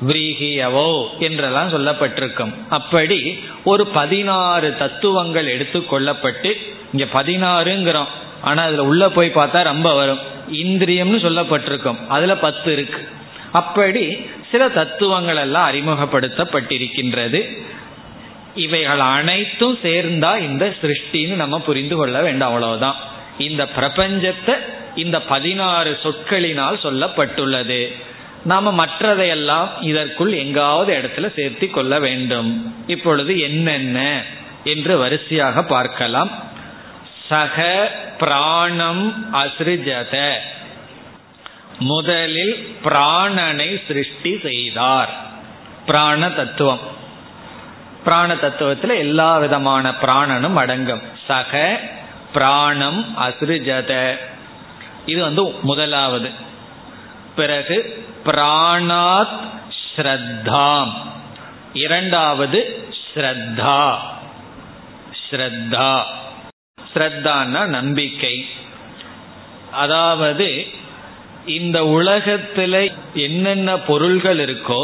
விரீகியவோ என்றெல்லாம் சொல்லப்பட்டிருக்கும். அப்படி ஒரு பதினாறு தத்துவங்கள் எடுத்து கொள்ளப்பட்டு இங்க பதினாறுங்கிறோம். ஆனா அதுல உள்ள போய் பார்த்தா ரொம்ப வரும். இந்திரியம்னு சொல்லப்பட்டிருக்கும். அதுல பத்து இருக்கு. அப்படி சில தத்துவங்கள் எல்லாம் அறிமுகப்படுத்தப்பட்டிருக்கின்றது. இவைகள் அனைத்தும் சேர்ந்தா இந்த சிருஷ்டின்னு நம்ம புரிந்து கொள்ள வேண்டாம் அவ்வளவுதான். இந்த பிரபஞ்சத்தை இந்த பதினாறு சொற்களினால் சொல்லப்பட்டுள்ளது. நாம மற்றதையெல்லாம் இதற்குள் எங்காவது இடத்துல சேர்த்தி கொள்ள வேண்டும். இப்பொழுது என்னென்ன என்று வரிசையாக பார்க்கலாம். சக பிராணம் அசிருஜத. முதலில் பிராணனை சிருஷ்டி செய்தார். பிராண தத்துவம். பிராண தத்துவத்தில் எல்லா விதமான பிராணனும் அடங்கும். சக பிராணம் அசிருஜத. இது வந்து முதலாவது. பிறகு பிராணாத் ஸ்ரத்தாம். இரண்டாவது ஸ்ரத்தா. ஸ்ரத்தா. ஸ்ரத்தான்னா நம்பிக்கை. அதாவது இந்த உலகத்துல என்னென்ன பொருள்கள் இருக்கோ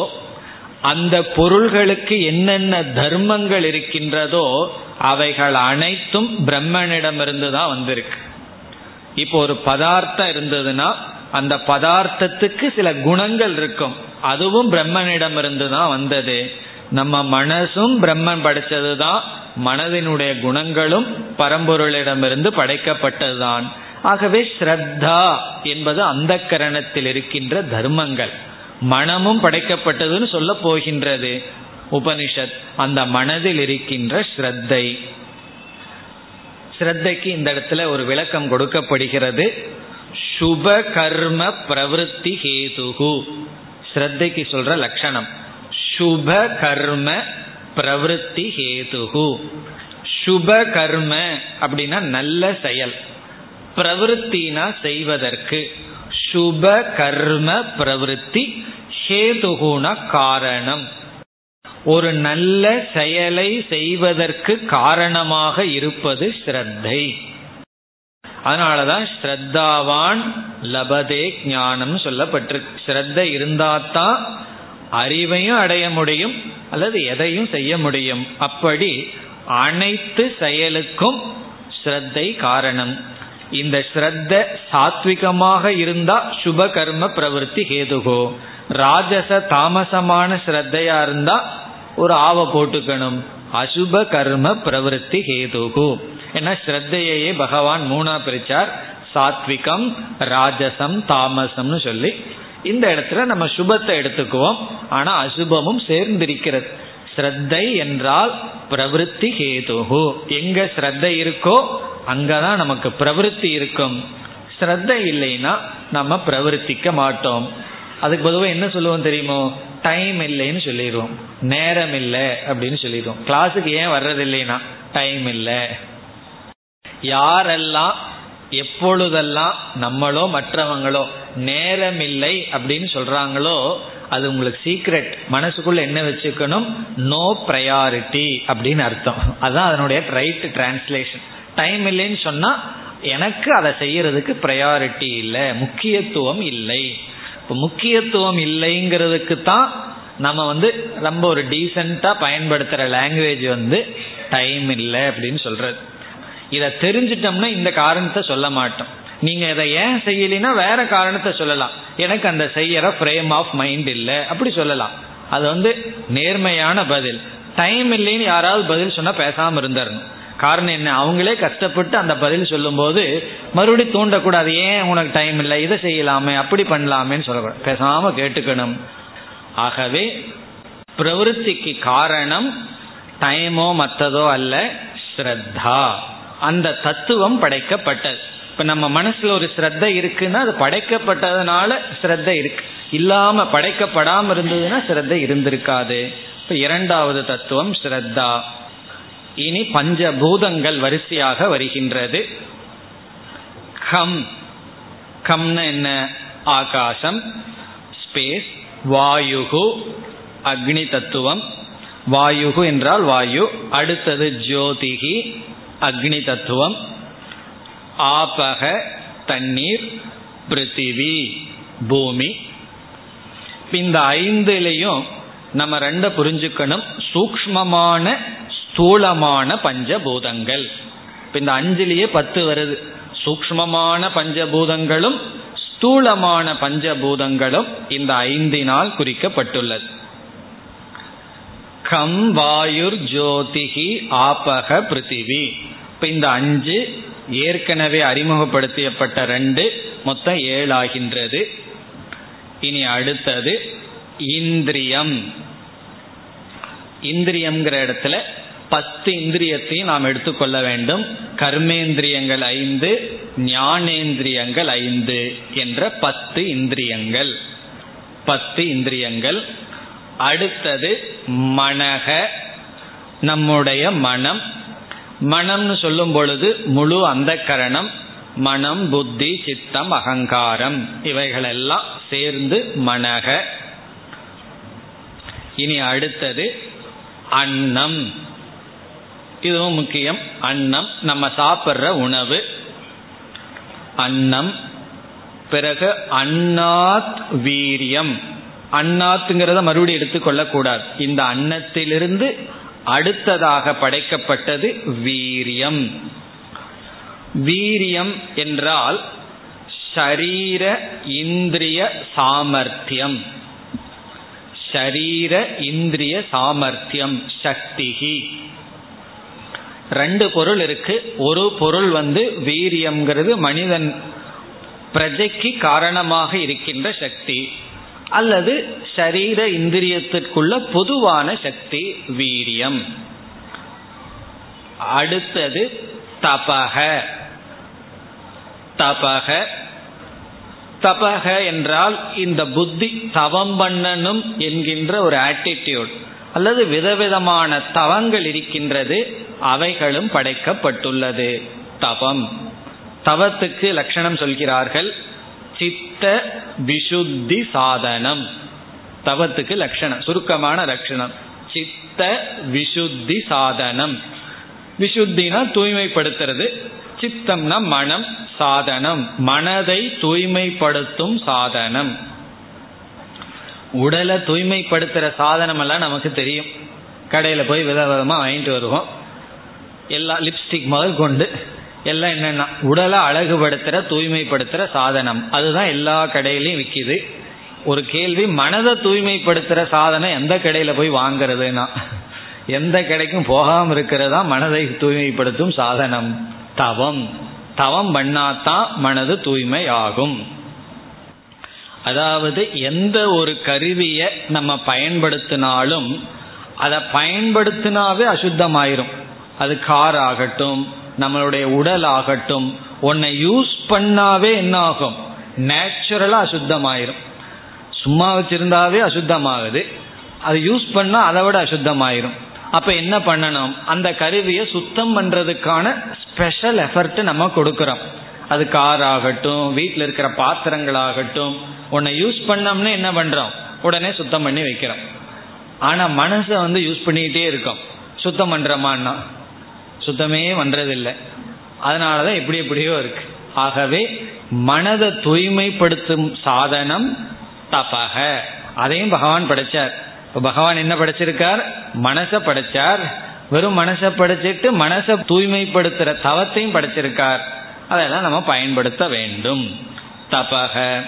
அந்த பொருள்களுக்கு என்னென்ன தர்மங்கள் இருக்கின்றதோ அவைகள் அனைத்தும் பிரம்மனிடமிருந்து தான் வந்திருக்கு. இப்போ ஒரு பதார்த்தம் இருந்ததுன்னா அந்த பதார்த்தத்துக்கு சில குணங்கள் இருக்கும். அதுவும் பிரம்மனிடமிருந்து தான் வந்தது. நம்ம மனசும் பிரம்மன் படைச்சது தான் மனதினுடைய குணங்களும் பரம்பொருளிடமிருந்து படைக்கப்பட்டதுதான். ஆகவே ஸ்ரத்தா என்பது அந்த கரணத்தில் இருக்கின்ற தர்மங்கள். மனமும் படைக்கப்பட்டதுன்னு சொல்ல போகின்றது. உபனிஷத் அந்த மனதில் இருக்கின்ற ஸ்ரத்தை. ஸ்ரத்தைக்கு இந்த இடத்துல ஒரு விளக்கம் கொடுக்கப்படுகிறது. சுப கர்ம பிரவருத்தி ஹேதுகு. ஸ்ரத்தைக்கு சொல்ற லட்சணம். சுப கர்ம பிரவருத்தி ஹேதுகு. சுப கர்ம அப்படின்னா நல்ல செயல். பிரவருத்தினா செய்வதற்கு. சுப கர்ம பிரவருத்தி ஹேதுகுனா காரணம். ஒரு நல்ல செயலை செய்வதற்கு காரணமாக இருப்பது ஸ்ரத்தை. அதனாலதான் ஸ்ரத்தாவான் லபதே ஞானம் சொல்லப்பட்டிருக்கு. ஸ்ரத்த இருந்தாதான் அறிவையும் அடைய முடியும் அல்லது எதையும் செய்ய முடியும். அப்படி அனைத்து செயலுக்கும் ஸ்ரத்தை காரணம். இந்த ஸ்ரத்த சாத்விகமாக இருந்தா சுப கர்ம பிரவருத்தி ஹேதுகோ. ராஜச தாமசமான ஸ்ரத்தையா இருந்தா ஒரு ஆவ போட்டுக்கணும். அசுப கர்ம பிரவருத்தி ஹேதுகு. ஏன்னா ஸ்ரத்தையே பகவான் மூணா பிரிச்சார். சாத்விகம் ராஜசம் தாமசம்னு சொல்லி இந்த இடத்துல நம்ம சுபத்தை எடுத்துக்குவோம். ஆனா அசுபமும் சேர்ந்திருக்கிறது. ஸ்ரத்தை என்றால் பிரவருத்தி ஹேதுகு எங்க ஸ்ரத்தை இருக்கோ அங்கதான் நமக்கு பிரவருத்தி இருக்கும். ஸ்ரத்தை இல்லைன்னா நம்ம பிரவருத்திக்க மாட்டோம். அதுக்கு பொதுவாக என்ன சொல்லுவோம் தெரியுமோ? டைம் இல்லைன்னு சொல்லிடுவோம். நேரம் இல்லை அப்படின்னு சொல்லிடுவோம். கிளாஸுக்கு ஏன் வர்றது இல்லைன்னா? டைம் இல்லை. யாரெல்லாம் எப்பொழுதெல்லாம் நம்மளோ மற்றவங்களோ நேரம் இல்லை அப்படின்னு சொல்றாங்களோ அது உங்களுக்கு சீக்ரெட் மனசுக்குள்ள என்ன வச்சுக்கணும்? நோ ப்ரையாரிட்டி அப்படின்னு அர்த்தம். அதுதான் அதனுடைய ரைட் டிரான்ஸ்லேஷன் டைம் இல்லைன்னு சொன்னா எனக்கு அதை செய்யறதுக்கு ப்ரையாரிட்டி இல்லை முக்கியத்துவம் இல்லை. இப்போ முக்கியத்துவம் இல்லைங்கிறதுக்கு தான் நம்ம வந்து ரொம்ப ஒரு டீசெண்டாக பயன்படுத்துகிற லாங்குவேஜ் வந்து டைம் இல்லை அப்படின்னு சொல்றது. இதை தெரிஞ்சிட்டோம்னா இந்த காரணத்தை சொல்ல மாட்டோம். நீங்க இதை ஏன் செய்யலைன்னா வேற காரணத்தை சொல்லலாம். எனக்கு அந்த செய்யற ஃப்ரேம் ஆஃப் மைண்ட் இல்லை. அப்படி சொல்லலாம். அது வந்து நேர்மையான பதில். டைம் இல்லைன்னு யாராவது பதில் சொன்னா பேசாம இருந்தாருங்க காரணம் என்ன? அவங்களே கஷ்டப்பட்டு அந்த பதில் சொல்லும்போது மறுபடியும் தூண்டக்கூடாது. ஏன் உனக்கு டைம் இல்லை? இதை செய்யலாமே அப்படி பண்ணலாமேன்னு சொல்லக்கூடாது. பேசாம கேட்டுக்கணும். ஆகவே பிரவருத்திக்கு காரணம் டைமோ மற்றதோ அல்ல ஸ்ரத்தா. அந்த தத்துவம் படைக்கப்பட்டது. இப்ப நம்ம மனசுல ஒரு ஸ்ரத்த இருக்குன்னா அது படைக்கப்பட்டதுனால ஸ்ரத்த இருக்கு. இல்லாம படைக்கப்படாம இருந்ததுன்னா ஸ்ரத்த இருந்திருக்காது. இப்ப இரண்டாவது தத்துவம் ஸ்ரத்தா. இனி பஞ்சபூதங்கள் வரிசையாக வருகின்றது. கம். கம்னு என்ன? ஆகாசம். ஸ்பேஸ். வாயுகு. அக்னி தத்துவம். வாயுகு என்றால் வாயு. அடுத்தது ஜோதிகி. அக்னி தத்துவம். ஆபக தண்ணீர் பிருத்திவி பூமி. இந்த ஐந்துலேயும் நம்ம ரெண்ட புரிஞ்சுக்கணும். சூக்மமான ஸ்தூலமான பஞ்சபூதங்கள். இப்போ இந்த அஞ்சுலேயே பத்து வருது. சூக்மமான பஞ்சபூதங்களும் ஸ்தூலமான பஞ்சபூதங்களும் இந்த ஐந்தினால் குறிக்கப்பட்டுள்ளது. கம் வாயுர் ஜோதிகி ஆபக பிருத்திவி இப்ப இந்த அஞ்சு ஏற்கனவே அறிமுகப்படுத்தப்பட்ட ரெண்டு மொத்தம் ஏழாகின்றது. இனி அடுத்தது இந்திரியம். இந்திரியம்ங்கிற இடத்துல பத்து இந்திரியத்தையும் நாம் எடுத்துக்கொள்ள வேண்டும். கர்மேந்திரியங்கள் ஐந்து ஞானேந்திரியங்கள் ஐந்து என்ற பத்து இந்திரியங்கள். பத்து இந்திரியங்கள். அடுத்தது மனக நம்முடைய மனம். மனம்னு சொல்லும் பொழுது முழு அந்த கரணம் மனம் புத்தி சித்தம் அகங்காரம் இவைகளெல்லாம் சேர்ந்து மனக. இனி அடுத்தது அன்னம். இதுவும் முக்கியம். அன்னம் நம்ம சாப்பிட்ற உணவு. அன்னம் பிறகு அன்னாத் வீரியம். அண்ணாத்துங்கிறத மறுபடியும் எடுத்துக்கொள்ளக்கூடாது இந்த அன்னத்திலிருந்து அடுத்ததாக படைக்கப்பட்டது வீரியம். வீரியம் என்றால் ஷரீர இந்திரிய சாமர்த்தியம். ஷரீர இந்திரிய சாமர்த்தியம் சக்திகி ரெண்டு பொருள் இருக்கு. ஒரு பொருள் வந்து வீரியம்ங்கிறது மனிதன் பிரஜைக்கு காரணமாக இருக்கின்ற சக்தி. அல்லது ஷரீர இந்திரியத்திற்குள்ள பொதுவான சக்தி வீரியம். அடுத்தது தபக. தபக. தபக என்றால் இந்த புத்தி தவம் பண்ணணும் என்கின்ற ஒரு ஆட்டிடியூட் அல்லது விதவிதமான தவங்கள் இருக்கின்றது அவைகளும் படைக்கப்பட்டுள்ளது. தவம் தவத்துக்கு லட்சணம் சொல்கிறார்கள். சித்த விசுத்தி சாதனம். தவத்துக்கு லட்சணம் சுருக்கமான லட்சணம். சித்த விசுத்தி சாதனம். விசுத்தினா தூய்மைப்படுத்துறது. சித்தம்னா மனம் சாதனம். மனதை தூய்மைப்படுத்தும் சாதனம். உடலை தூய்மைப்படுத்துற சாதனம் எல்லாம் நமக்கு தெரியும். கடையில் போய் விதவிதமாக வாங்கிட்டு வருவோம். எல்லா லிப்ஸ்டிக் முதல் கொண்டு. எல்லாம் என்னென்னா உடலை அழகுபடுத்துகிற தூய்மைப்படுத்துகிற சாதனம். அதுதான் எல்லா கடையிலையும் விற்கிது ஒரு கேள்வி மனதை தூய்மைப்படுத்துகிற சாதனம் எந்த கடையில் போய் வாங்கிறதுனா எந்த கடைக்கும் போகாமல் இருக்கிறதா மனதை தூய்மைப்படுத்தும் சாதனம்? தவம். தவம் பண்ணாதான் மனது தூய்மை ஆகும் அதாவது எந்த ஒரு கருவியை நம்ம பயன்படுத்தினாலும் அதை பயன்படுத்தினாவே அசுத்தமாயிரும். அது கார் ஆகட்டும் நம்மளுடைய உடல் ஆகட்டும் உன்னை யூஸ் பண்ணாவே என்ன ஆகும் நேச்சுரலா அசுத்தமாயிரும். சும்மா வச்சிருந்தாவே அசுத்தமாகுது. அது யூஸ் பண்ணா அதை விட அசுத்தமாயிரும். அப்ப என்ன பண்ணணும்? அந்த கருவியை சுத்தம் பண்றதுக்கான ஸ்பெஷல் எஃபர்ட் நம்ம கொடுக்கறோம். அது கார் ஆகட்டும் வீட்டில் இருக்கிற பாத்திரங்கள் ஆகட்டும் உன்னை யூஸ் பண்ணோம்னு என்ன பண்றோம்? உடனே சுத்தம் பண்ணி வைக்கிறோம். ஆனா மனசை வந்து யூஸ் பண்ணிக்கிட்டே இருக்கோம். சுத்தம் பண்றோமான்னா? சுத்தமே பண்றதில்லை. அதனாலதான் எப்படி எப்படியோ இருக்கு. ஆகவே மனதை தூய்மைப்படுத்தும் சாதனம் தபக அதையும் பகவான் படைச்சார். இப்போ பகவான் என்ன படைச்சிருக்கார்? மனசை படைச்சார். வெறும் மனசை படைச்சிட்டு மனசை தூய்மைப்படுத்துற தவத்தையும் படைச்சிருக்கார். அதெல்லாம் நம்ம பயன்படுத்த வேண்டும். தபக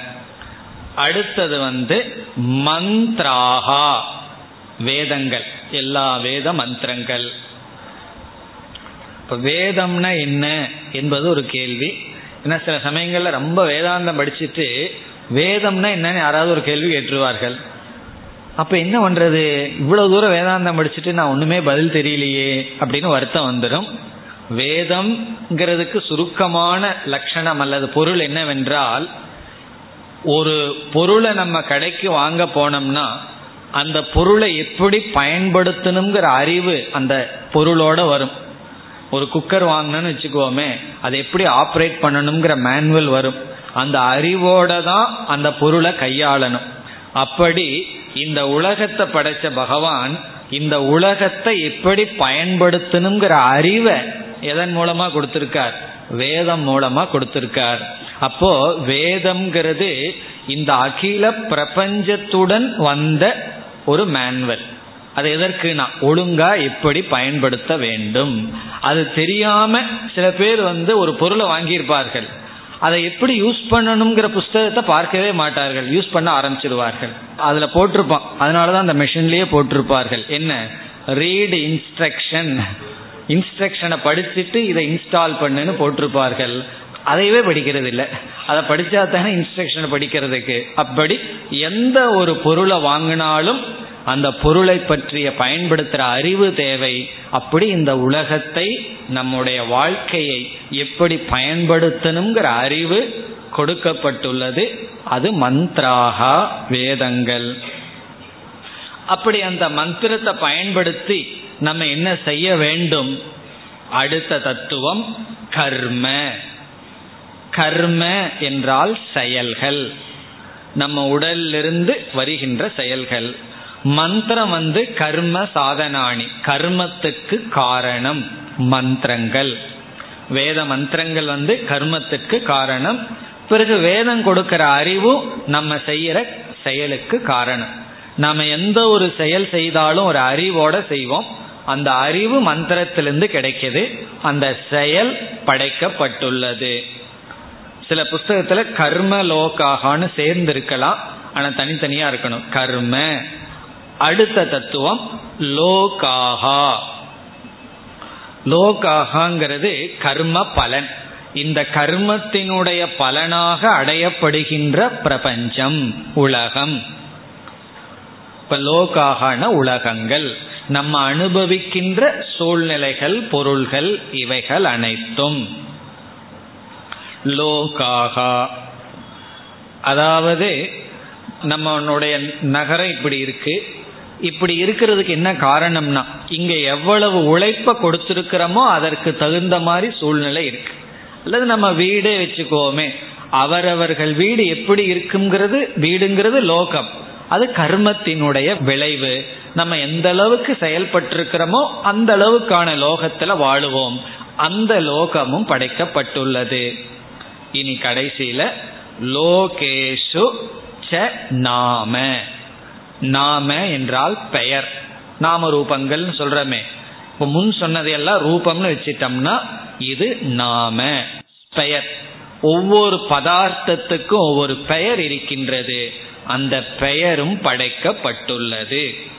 அடுத்தது வந்து மந்த்ராகா வேதங்கள். எல்லா வேத மந்திரங்கள். இப்போ வேதம்னா என்ன என்பது ஒரு கேள்வி. ஏன்னா சில சமயங்களில் ரொம்ப வேதாந்தம் படிச்சுட்டு வேதம்னா என்னன்னு யாராவது ஒரு கேள்வி கேட்டுருவார்கள். அப்போ என்ன பண்ணுறது இவ்வளோ தூரம் வேதாந்தம் படிச்சுட்டு நான் ஒன்றுமே பதில் தெரியலையே அப்படின்னு வருத்தம் வந்துடும் வேதம்ங்கிறதுக்கு சுருக்கமான லட்சணம் அல்லது பொருள் என்னவென்றால் ஒரு பொருளை நம்ம கடைக்கு வாங்க போனோம்னா அந்த பொருளை எப்படி பயன்படுத்தணுங்கிற அறிவு அந்த பொருளோட வரும். ஒரு குக்கர் வாங்கினு வச்சுக்கோமே அதை எப்படி ஆப்ரேட் பண்ணணுங்கிற மேனுவல் வரும். அந்த அறிவோட தான் அந்த பொருளை கையாளணும். அப்படி இந்த உலகத்தை படைச்ச பகவான் இந்த உலகத்தை எப்படி பயன்படுத்தணுங்கிற அறிவை எதன் மூலமா கொடுத்திருக்கார்? வேதம் மூலமா கொடுத்திருக்கார். அப்போ வேதம்ங்கிறது இந்த அகில பிரபஞ்சத்துடன் வந்த ஒரு மேன்வல் அது நான் ஒழுங்கா எப்படி பயன்படுத்த வேண்டும்? அது தெரியாம சில பேர் வந்து ஒரு பொருளை வாங்கியிருப்பார்கள். அதை எப்படி யூஸ் பண்ணணுங்கிற புஸ்தகத்தை பார்க்கவே மாட்டார்கள். யூஸ் பண்ண ஆரம்பிச்சிருவார்கள். அதுல போட்டிருப்பான். அதனாலதான் அந்த மெஷின்லயே போட்டிருப்பார்கள். என்ன? ரீடு இன்ஸ்ட்ரக்ஷன் இன்ஸ்ட்ரக்ஷனை படிச்சுட்டு இதை இன்ஸ்டால் பண்ணுன்னு போட்டிருப்பார்கள். அதையவே படிக்கிறது இல்லை அதை படித்தா தானே இன்ஸ்ட்ரக்ஷனை படிக்கிறதுக்கு. அப்படி எந்த ஒரு பொருளை வாங்கினாலும் அந்த பொருளை பற்றிய பயன்படுத்துகிற அறிவு தேவை. அப்படி இந்த உலகத்தை நம்முடைய வாழ்க்கையை எப்படி பயன்படுத்தணுங்கிற அறிவு கொடுக்கப்பட்டுள்ளது. அது மந்த்ராகா வேதங்கள். அப்படி அந்த மந்திரத்தை பயன்படுத்தி நம்ம என்ன செய்ய வேண்டும்? அடுத்த தத்துவம் கர்ம. கர்ம என்றால் செயல்கள். நம்ம உடலிலிருந்து வருகின்ற செயல்கள். மந்திரம் வந்து கர்ம சாதனாணி. கர்மத்துக்கு காரணம் மந்திரங்கள். வேத மந்திரங்கள் வந்து கர்மத்துக்கு காரணம். பிறகு வேதம் கொடுக்கிற அறிவும் நம்ம செய்யற செயலுக்கு காரணம். நாம எந்த ஒரு செயல் செய்தாலும் ஒரு அறிவோட செய்வோம். அந்த அறிவு மந்திரத்திலிருந்து கிடைக்கிது. அந்த செயல் படைக்கப்பட்டுள்ளது. சில புஸ்தகத்துல கர்ம லோகாகான்னு சேர்ந்து இருக்கலாம் ஆனா தனித்தனியா இருக்கணும். கர்ம. அடுத்த தத்துவம் லோகாகா லோகாகாங்கிறது கர்ம பலன். இந்த கர்மத்தினுடைய பலனாக அடையப்படுகின்ற பிரபஞ்சம் உலகம். இப்ப லோகாகன உலகங்கள். நம்ம அனுபவிக்கின்ற சூழ்நிலைகள் பொருள்கள் இவைகள் அனைத்தும். லோகாகா அதாவது நம்மளுடைய நகரம் இப்படி இருக்கு. இப்படி இருக்கிறதுக்கு என்ன காரணம்னா இங்க எவ்வளவு உழைப்ப கொடுத்திருக்கிறோமோ அதற்கு தகுந்த மாதிரி சூழ்நிலை இருக்கு. அல்லது நம்ம வீடே வச்சுக்கோமே அவரவர்கள் வீடு எப்படி இருக்குங்கிறது வீடுங்கிறது லோகம். அது கர்மத்தினுடைய விளைவு. நம்ம எந்த அளவுக்கு செயல்பட்டிருக்கிறோமோ அந்த அளவுக்கான லோகத்துல வாழுவோம். அந்த லோகமும் படைக்கப்பட்டுள்ளது. இனி கடைசியில லோகேஷு ச நாம. நாம என்றால் பெயர். நாம ரூபங்கள் சொல்றமே. இப்போ முன் சொன்னதையெல்லாம் ரூபம்னு வச்சிட்டோம்னா இது நாம பெயர். ஒவ்வொரு பதார்த்தத்துக்கும் ஒவ்வொரு பெயர் இருக்கின்றது. அந்த பெயரும் படைக்கப்பட்டுள்ளது.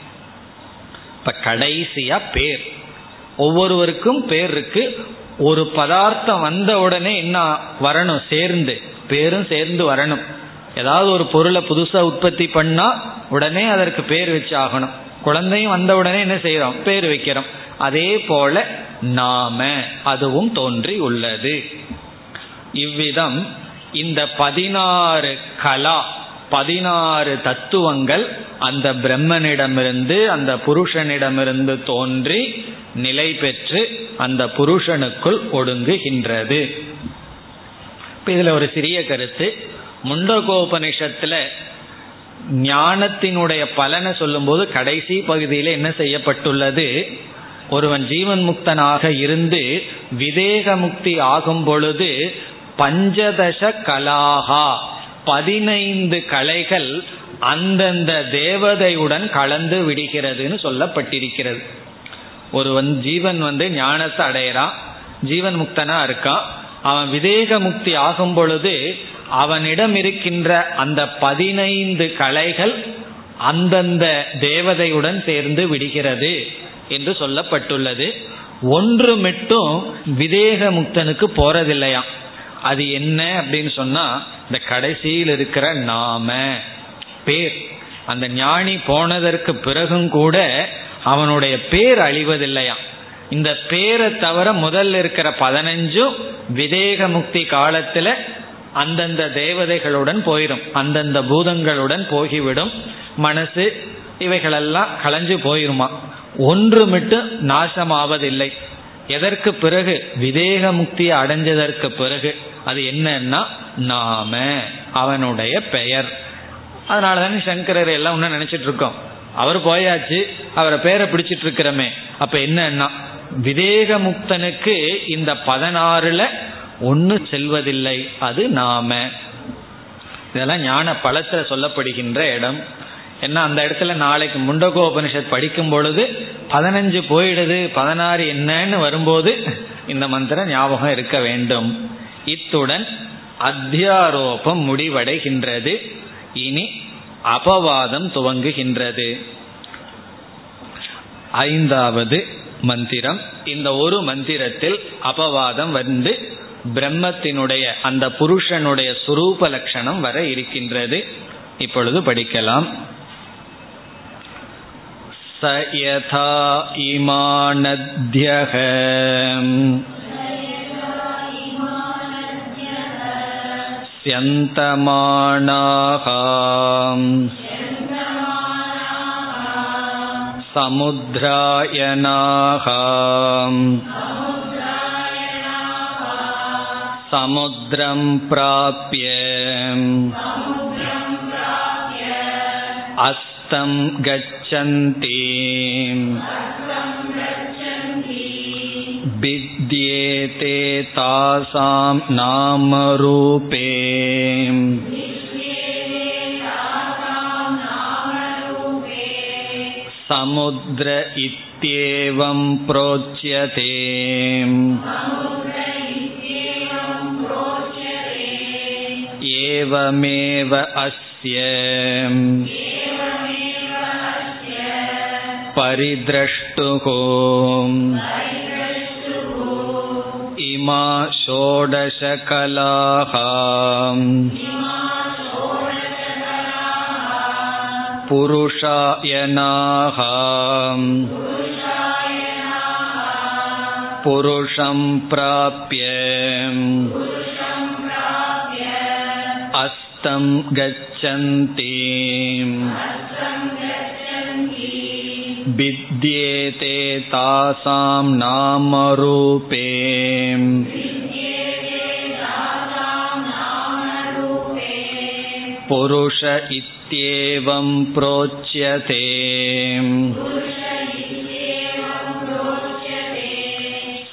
இப்ப கடைசியா பேர். ஒவ்வொருவருக்கும் பேர் இருக்கு. ஒரு பதார்த்தம் வந்த உடனே என்ன வரணும்? சேர்ந்து. பேரும் சேர்ந்து வரணும். ஏதாவது ஒரு பொருளை புதுசா உற்பத்தி பண்ணா உடனே அதற்கு பேர் வச்சு ஆகணும் குழந்தையும் வந்த உடனே என்ன செய்யறோம் பேர் வைக்கிறோம். அதே போல நாம அதுவும் தோன்றி உள்ளது. இவ்விதம் இந்த பதினாறு கலா பதினாறு தத்துவங்கள் அந்த பிரம்மனிடமிருந்து அந்த புருஷனிடமிருந்து தோன்றி நிலை பெற்று அந்த புருஷனுக்குள் ஒடுங்குகின்றது. இதுல ஒரு சிறிய கருத்து. முண்டகோபனிஷத்துல ஞானத்தினுடைய பலனை சொல்லும்போது கடைசி பகுதியில் என்ன செய்யப்பட்டுள்ளது? ஒருவன் ஜீவன் முக்தனாக இருந்து விதேக முக்தி ஆகும் பொழுது பஞ்சதச கலாகா. பதினைந்து கலைகள் அந்தந்த தேவதையுடன் கலந்து விடுகிறதுன்னு சொல்லப்பட்டிருக்கிறது. ஒருவன் ஜீவன் வந்து ஞானத்தை அடையிறான் ஜீவன் முக்தனா இருக்கான் அவன் விதேக முக்தி ஆகும் பொழுது அவனிடம் இருக்கின்ற அந்த பதினைந்து கலைகள் அந்தந்த தேவதையுடன் சேர்ந்து விடுகிறது என்று சொல்லப்பட்டுள்ளது. ஒன்று மட்டும் விதேக முக்தனுக்கு போறதில்லையாம் அது என்ன அப்படின்னு சொன்னா இந்த கடைசியில் இருக்கிற நாம பேர். அந்த ஞானி போனதற்கு பிறகும் கூட அவனுடைய பேர் அழிவதில்லையாம் இந்த பேரை தவிர முதல்ல இருக்கிற பதினஞ்சும் விதேக முக்தி காலத்துல அந்தந்த தேவதைகளுடன் போயிடும் அந்தந்த பூதங்களுடன் போகிவிடும். மனசு இவைகளெல்லாம் களைஞ்சு போயிருமா? ஒன்று மட்டும் நாசமாவதில்லை. எதற்கு பிறகு? விதேக முக்தியை அடைஞ்சதற்கு பிறகு. அது என்னன்னா நாம அவனுடைய பெயர். அதனால தானே சங்கரர் எல்லாம் ஒன்றும் நினைச்சிட்டு இருக்கோம் அவர் போயாச்சு அவரை பேரை பிடிச்சிட்டு இருக்கிறமே அப்ப என்னன்னா விதேக முக்தனுக்கு இந்த பதினாறுல ஒன்று செல்வதில்லை அது நாம. இதெல்லாம் ஞான பழத்துல சொல்லப்படுகின்ற இடம். ஏன்னா அந்த இடத்துல நாளைக்கு முண்டகோபனிஷத் படிக்கும் பொழுது பதினஞ்சு போயிடுது பதினாறு என்னன்னு வரும்போது இந்த மந்திரம் ஞாபகம் இருக்க வேண்டும். இத்துடன் அத்தியாரோபம் முடிவடைகின்றது. இனி அபவாதம் துவங்குகின்றது. ஐந்தாவது மந்திரம். இந்த ஒரு மந்திரத்தில் அபவாதம் வந்து பிரம்மத்தினுடைய அந்த புருஷனுடைய சுரூப லட்சணம் வர இருக்கின்றது இப்பொழுது படிக்கலாம் स यथा इमानद्यः स्यन्तमाणाः समुद्रायनाः समुद्रं प्राप्य अस्तं गच्छन्ति विद्येते तासां नामरूपे समुद्र इत्येवं प्रोच्यते एवमेव अस्य परिद्रष्टुः इमा षोडशकलाः पुरुषायनाः पुरुषं प्राप्य अस्तं गच्छन्ति विद्येते तासां नामरूपे पुरुष इत्येवं प्रोच्यते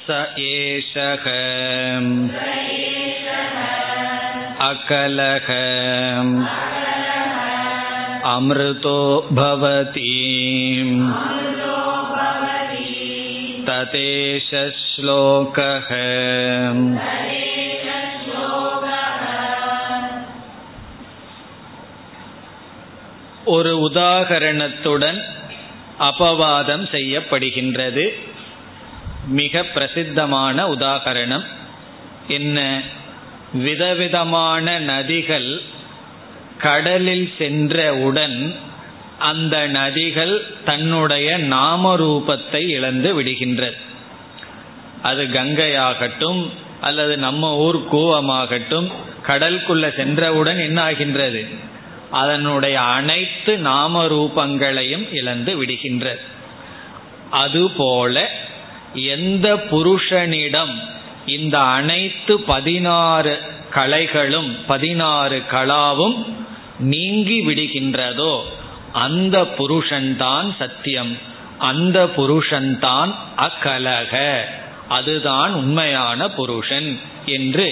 स एषः अकलः अमृतो भवति ततेश श्लोकः ஒரு உதாகரணத்துடன் அபவாதம் செய்யப்படுகின்றது மிக பிரசித்தமான உதாகரணம் என்ன விதவிதமான நதிகள் கடலில் சென்றவுடன் அந்த நதிகள் தன்னுடைய நாமரூபத்தை இழந்து விடுகின்றது. அது கங்கையாகட்டும் அல்லது நம்ம ஊர் கூவமாகட்டும் கடலுக்குள்ள சென்றவுடன் என்ன ஆகின்றது? அதனுடைய அனைத்து நாம ரூபங்களையும் இழந்து விடுகின்றது. அதுபோல எந்த புருஷனிடம் இந்த அனைத்து பதினாறு கலைகளும் பதினாறு கலாவும் நீங்கி விடுகின்றதோ அந்த புருஷன்தான் சத்தியம் அந்த புருஷன்தான் அக்கலக அதுதான் உண்மையான புருஷன் என்று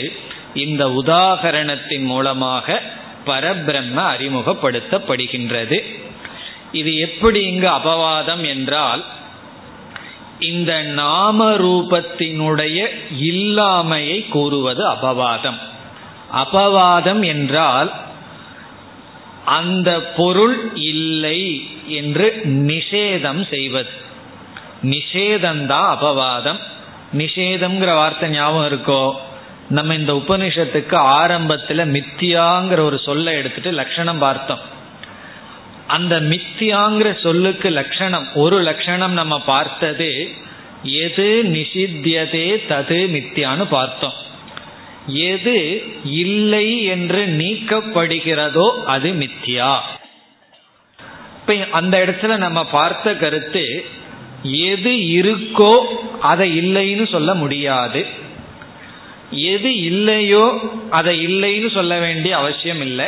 இந்த உதாகரணத்தின் மூலமாக பரபிரம்ம அறிமுகப்படுத்தப்படுகின்றது. இது எப்படி இங்கு அபவாதம் என்றால் இந்த நாம ரூபத்தினுடைய இல்லாமையை கூறுவது அபவாதம். அபவாதம் என்றால் அந்த பொருள் இல்லை என்று நிஷேதம் செய்வது. நிஷேதம்தான் அபவாதம். நிஷேதம்ங்கிற வார்த்தை ஞாபகம் இருக்கோ? நம்ம இந்த உபனிஷத்துக்கு ஆரம்பத்தில் மித்தியாங்கிற ஒரு சொல்லை எடுத்துட்டு லட்சணம் பார்த்தோம். அந்த மித்தியாங்கிற சொல்லுக்கு லட்சணம் ஒரு லட்சணம் நம்ம பார்த்தது எது நிஷித்தியதே தது மித்தியான்னு பார்த்தோம். எது இல்லை என்று நீக்கப்படுகிறதோ அது மித்தியா. இப்ப அந்த இடத்துல நம்ம பார்த்த கருத்து எது இருக்கோ அதை இல்லைன்னு சொல்ல முடியாது. எது இல்லையோ அதை இல்லைன்னு சொல்ல வேண்டிய அவசியம் இல்லை.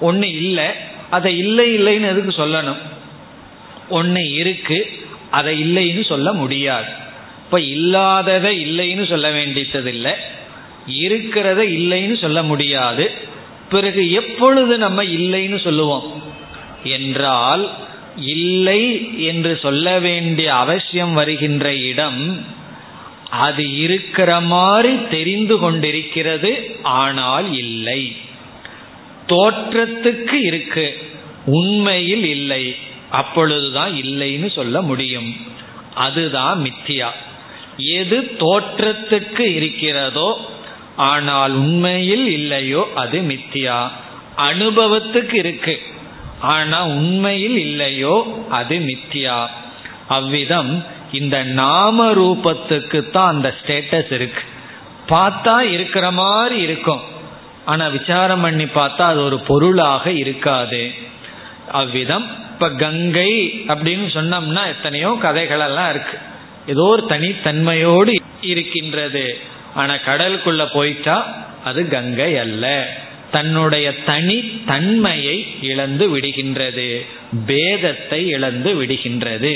ஒன்று இல்லை அதை இல்லை இல்லைன்னு எதுக்கு சொல்லணும்? ஒன்று இருக்கு அதை இல்லைன்னு சொல்ல முடியாது. இப்போ இல்லாததை இல்லைன்னு சொல்ல வேண்டியதில்லை இருக்கிறத இல்லைன்னு சொல்ல முடியாது. பிறகு எப்பொழுது நம்ம இல்லைன்னு சொல்லுவோம்? என்றால் இல்லை என்று சொல்ல வேண்டிய அவசியம் வருகின்ற இடம் அது இருக்கிற மாதிரி தெரிந்து கொண்டிருக்கிறது ஆனால் இல்லை. தோற்றத்துக்கு இருக்கு. உண்மையில் இல்லை. அப்பொழுதுதான் இல்லைன்னு சொல்ல முடியும். அதுதான் மித்தியா. எது தோற்றத்துக்கு இருக்கிறதோ ஆனால் உண்மையில் இல்லையோ அது மித்தியா. அனுபவத்துக்கு இருக்கு. ஆனா உண்மையில் இல்லையோ அது மித்தியா. அவ்விதம் இந்த நாம ரூபத்துக்கு தான் அந்த ஸ்டேட்டஸ் இருக்கு. பார்த்தா இருக்கிற மாதிரி இருக்கும். ஆனா விசாரம் பண்ணி பார்த்தா அது ஒரு பொருளாக இருக்காது. அவ்விதம் இப்ப கங்கை அப்படின்னு சொன்னோம்னா எத்தனையோ கதைகள் எல்லாம் இருக்கு. ஏதோ ஒரு தனித்தன்மையோடு இருக்கின்றது. ஆனா கடலுக்குள்ள போயிட்டா அது கங்கை அல்ல. தன்னுடைய தனி தன்மையை இழந்து விடுகின்றது. பேதத்தை இழந்து விடுகின்றது.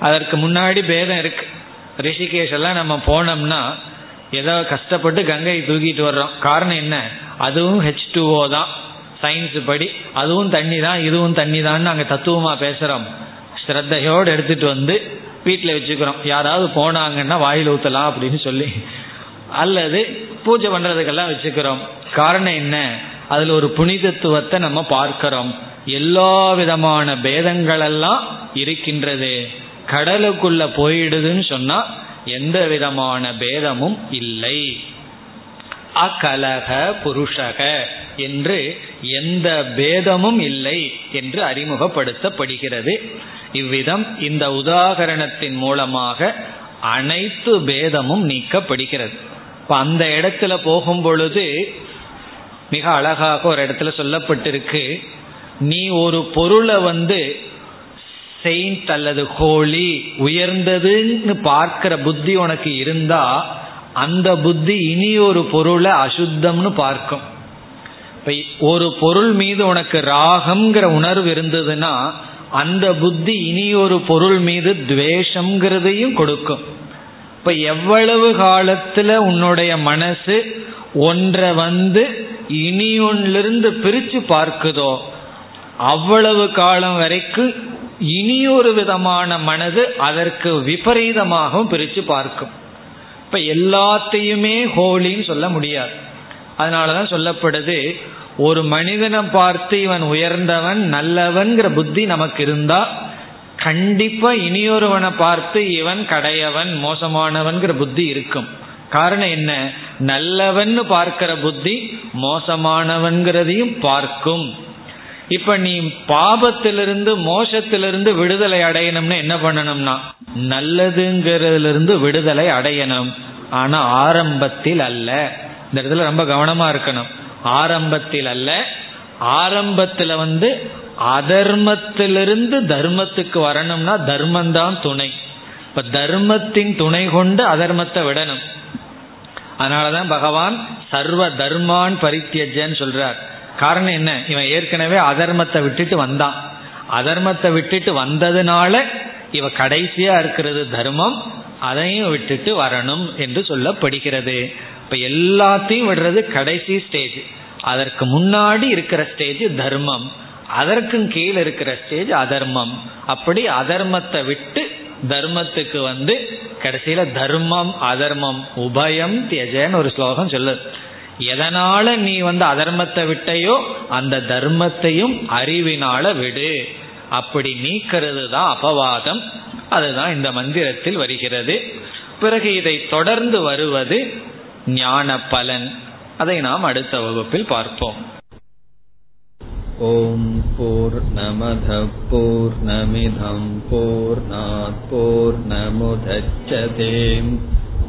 அதற்கு முன்னாடி பேதம் இருக்கு. ரிஷிகேஷ் எல்லாம் நம்ம போனோம்னா ஏதோ கஷ்டப்பட்டு கங்கை தூக்கிட்டு வர்றோம். காரணம் என்ன? அதுவும் ஹெச் டூஓ தான். சயின்ஸ் படி. அதுவும் தண்ணி தான். இதுவும் தண்ணி தான் நாங்கள் தத்துவமாக பேசுகிறோம் ஸ்ரத்தையோடு எடுத்துகிட்டு வந்து வீட்டில் வச்சுக்கிறோம். யாராவது போனாங்கன்னா வாயில் ஊற்றலாம் அப்படின்னு சொல்லி. அல்லது பூஜை பண்ணுறதுக்கெல்லாம் வச்சுக்கிறோம். காரணம் என்ன? அதில் ஒரு புனிதத்துவத்தை நம்ம பார்க்கிறோம். எல்லா விதமான பேதங்களெல்லாம் இருக்கின்றது. கடலுக்குள்ள போயிடுதுன்னு சொன்னா எந்த விதமான பேதமும் இல்லை. அகலக புருஷக என்று எந்த பேதமும் இல்லை என்று அறிமுகப்படுத்தப்படுகிறது. இவ்விதம் இந்த உதாகரணத்தின் மூலமாக அனைத்து பேதமும் நீக்கப்படுகிறது. இப்ப அந்த இடத்துல போகும் பொழுது மிக அழகாக ஒரு இடத்துல சொல்லப்பட்டிருக்கு. நீ ஒரு பொருளை வந்து செயின்ட் அல்லது ஹோலி உயர்ந்ததுன்னு பார்க்கிற புத்தி உனக்கு இருந்தா அந்த புத்தி இனி ஒரு பொருளை அசுத்தம்னு பார்க்கும். இப்ப ஒரு பொருள் மீது உனக்கு ராகம்ங்கிற உணர்வு இருந்ததுன்னா அந்த புத்தி இனி ஒரு பொருள் மீது துவேஷம்ங்கிறதையும் கொடுக்கும். இப்ப எவ்வளவு காலத்துல உன்னுடைய மனசு ஒன்றை வந்து இனி ஒன்றிலிருந்து பிரிச்சு பார்க்குதோ அவ்வளவு காலம் வரைக்கும் இனி ஒரு விதமான மனது அதற்கு விபரீதமாகவும் பிரித்து பார்க்கும். இப்ப எல்லாத்தையுமே ஹோலின்னு சொல்ல முடியாது. அதனாலதான் சொல்லப்படுது ஒரு மனிதனை பார்த்து இவன் உயர்ந்தவன் நல்லவன்கிற புத்தி நமக்கு இருந்தா கண்டிப்பா இனியொருவனை பார்த்து இவன் கடையவன் மோசமானவன்கிற புத்தி இருக்கும். காரணம் என்ன? நல்லவன்னு பார்க்கிற புத்தி மோசமானவன்கிறதையும் பார்க்கும். இப்ப நீ பாபத்திலிருந்து மோசத்திலிருந்து விடுதலை அடையணும்னு என்ன பண்ணணும்னா நல்லதுங்கிறதுல இருந்து விடுதலை அடையணும். ஆனா ஆரம்பத்தில் அல்ல. இந்த இடத்துல ரொம்ப கவனமா இருக்கணும். ஆரம்பத்தில் அல்ல. ஆரம்பத்துல வந்து அதர்மத்திலிருந்து தர்மத்துக்கு வரணும்னா தர்மந்தான் துணை. இப்ப தர்மத்தின் துணை கொண்டு அதர்மத்தை விடணும். அதனாலதான் பகவான் சர்வ தர்மான் பரித்தியஜன்னு சொல்றார். காரணம் என்ன? இவன் ஏற்கனவே அதர்மத்தை விட்டுட்டு வந்தான். அதர்மத்தை விட்டுட்டு வந்ததுனால இவ கடைசியா இருக்கிறது தர்மம். அதையும் விட்டுட்டு வரணும் என்று சொல்லப்படுகிறது. இப்ப எல்லாத்தையும் விடுறது கடைசி ஸ்டேஜ் அதற்கு முன்னாடி இருக்கிற ஸ்டேஜ் தர்மம். அதற்கும் கீழே இருக்கிற ஸ்டேஜ் அதர்மம். அப்படி அதர்மத்தை விட்டு தர்மத்துக்கு வந்து கடைசியில தர்மம் அதர்மம் உபயம் தியஜன்னு ஒரு ஸ்லோகம் சொல்லுது. எதனால நீ வந்து அதர்மத்தை விட்டையோ அந்த தர்மத்தையும் அறிவினால விடு. அப்படி நீக்கிறது தான் அபவாதம். அதுதான் இந்த மந்திரத்தில் வருகிறது. பிறகு இதை தொடர்ந்து வருவது ஞான பலன். அதை நாம் அடுத்த வகுப்பில் பார்ப்போம். ஓம் போர் நமத போர் நமிதம் போர் போர் நமுதச்சதேம்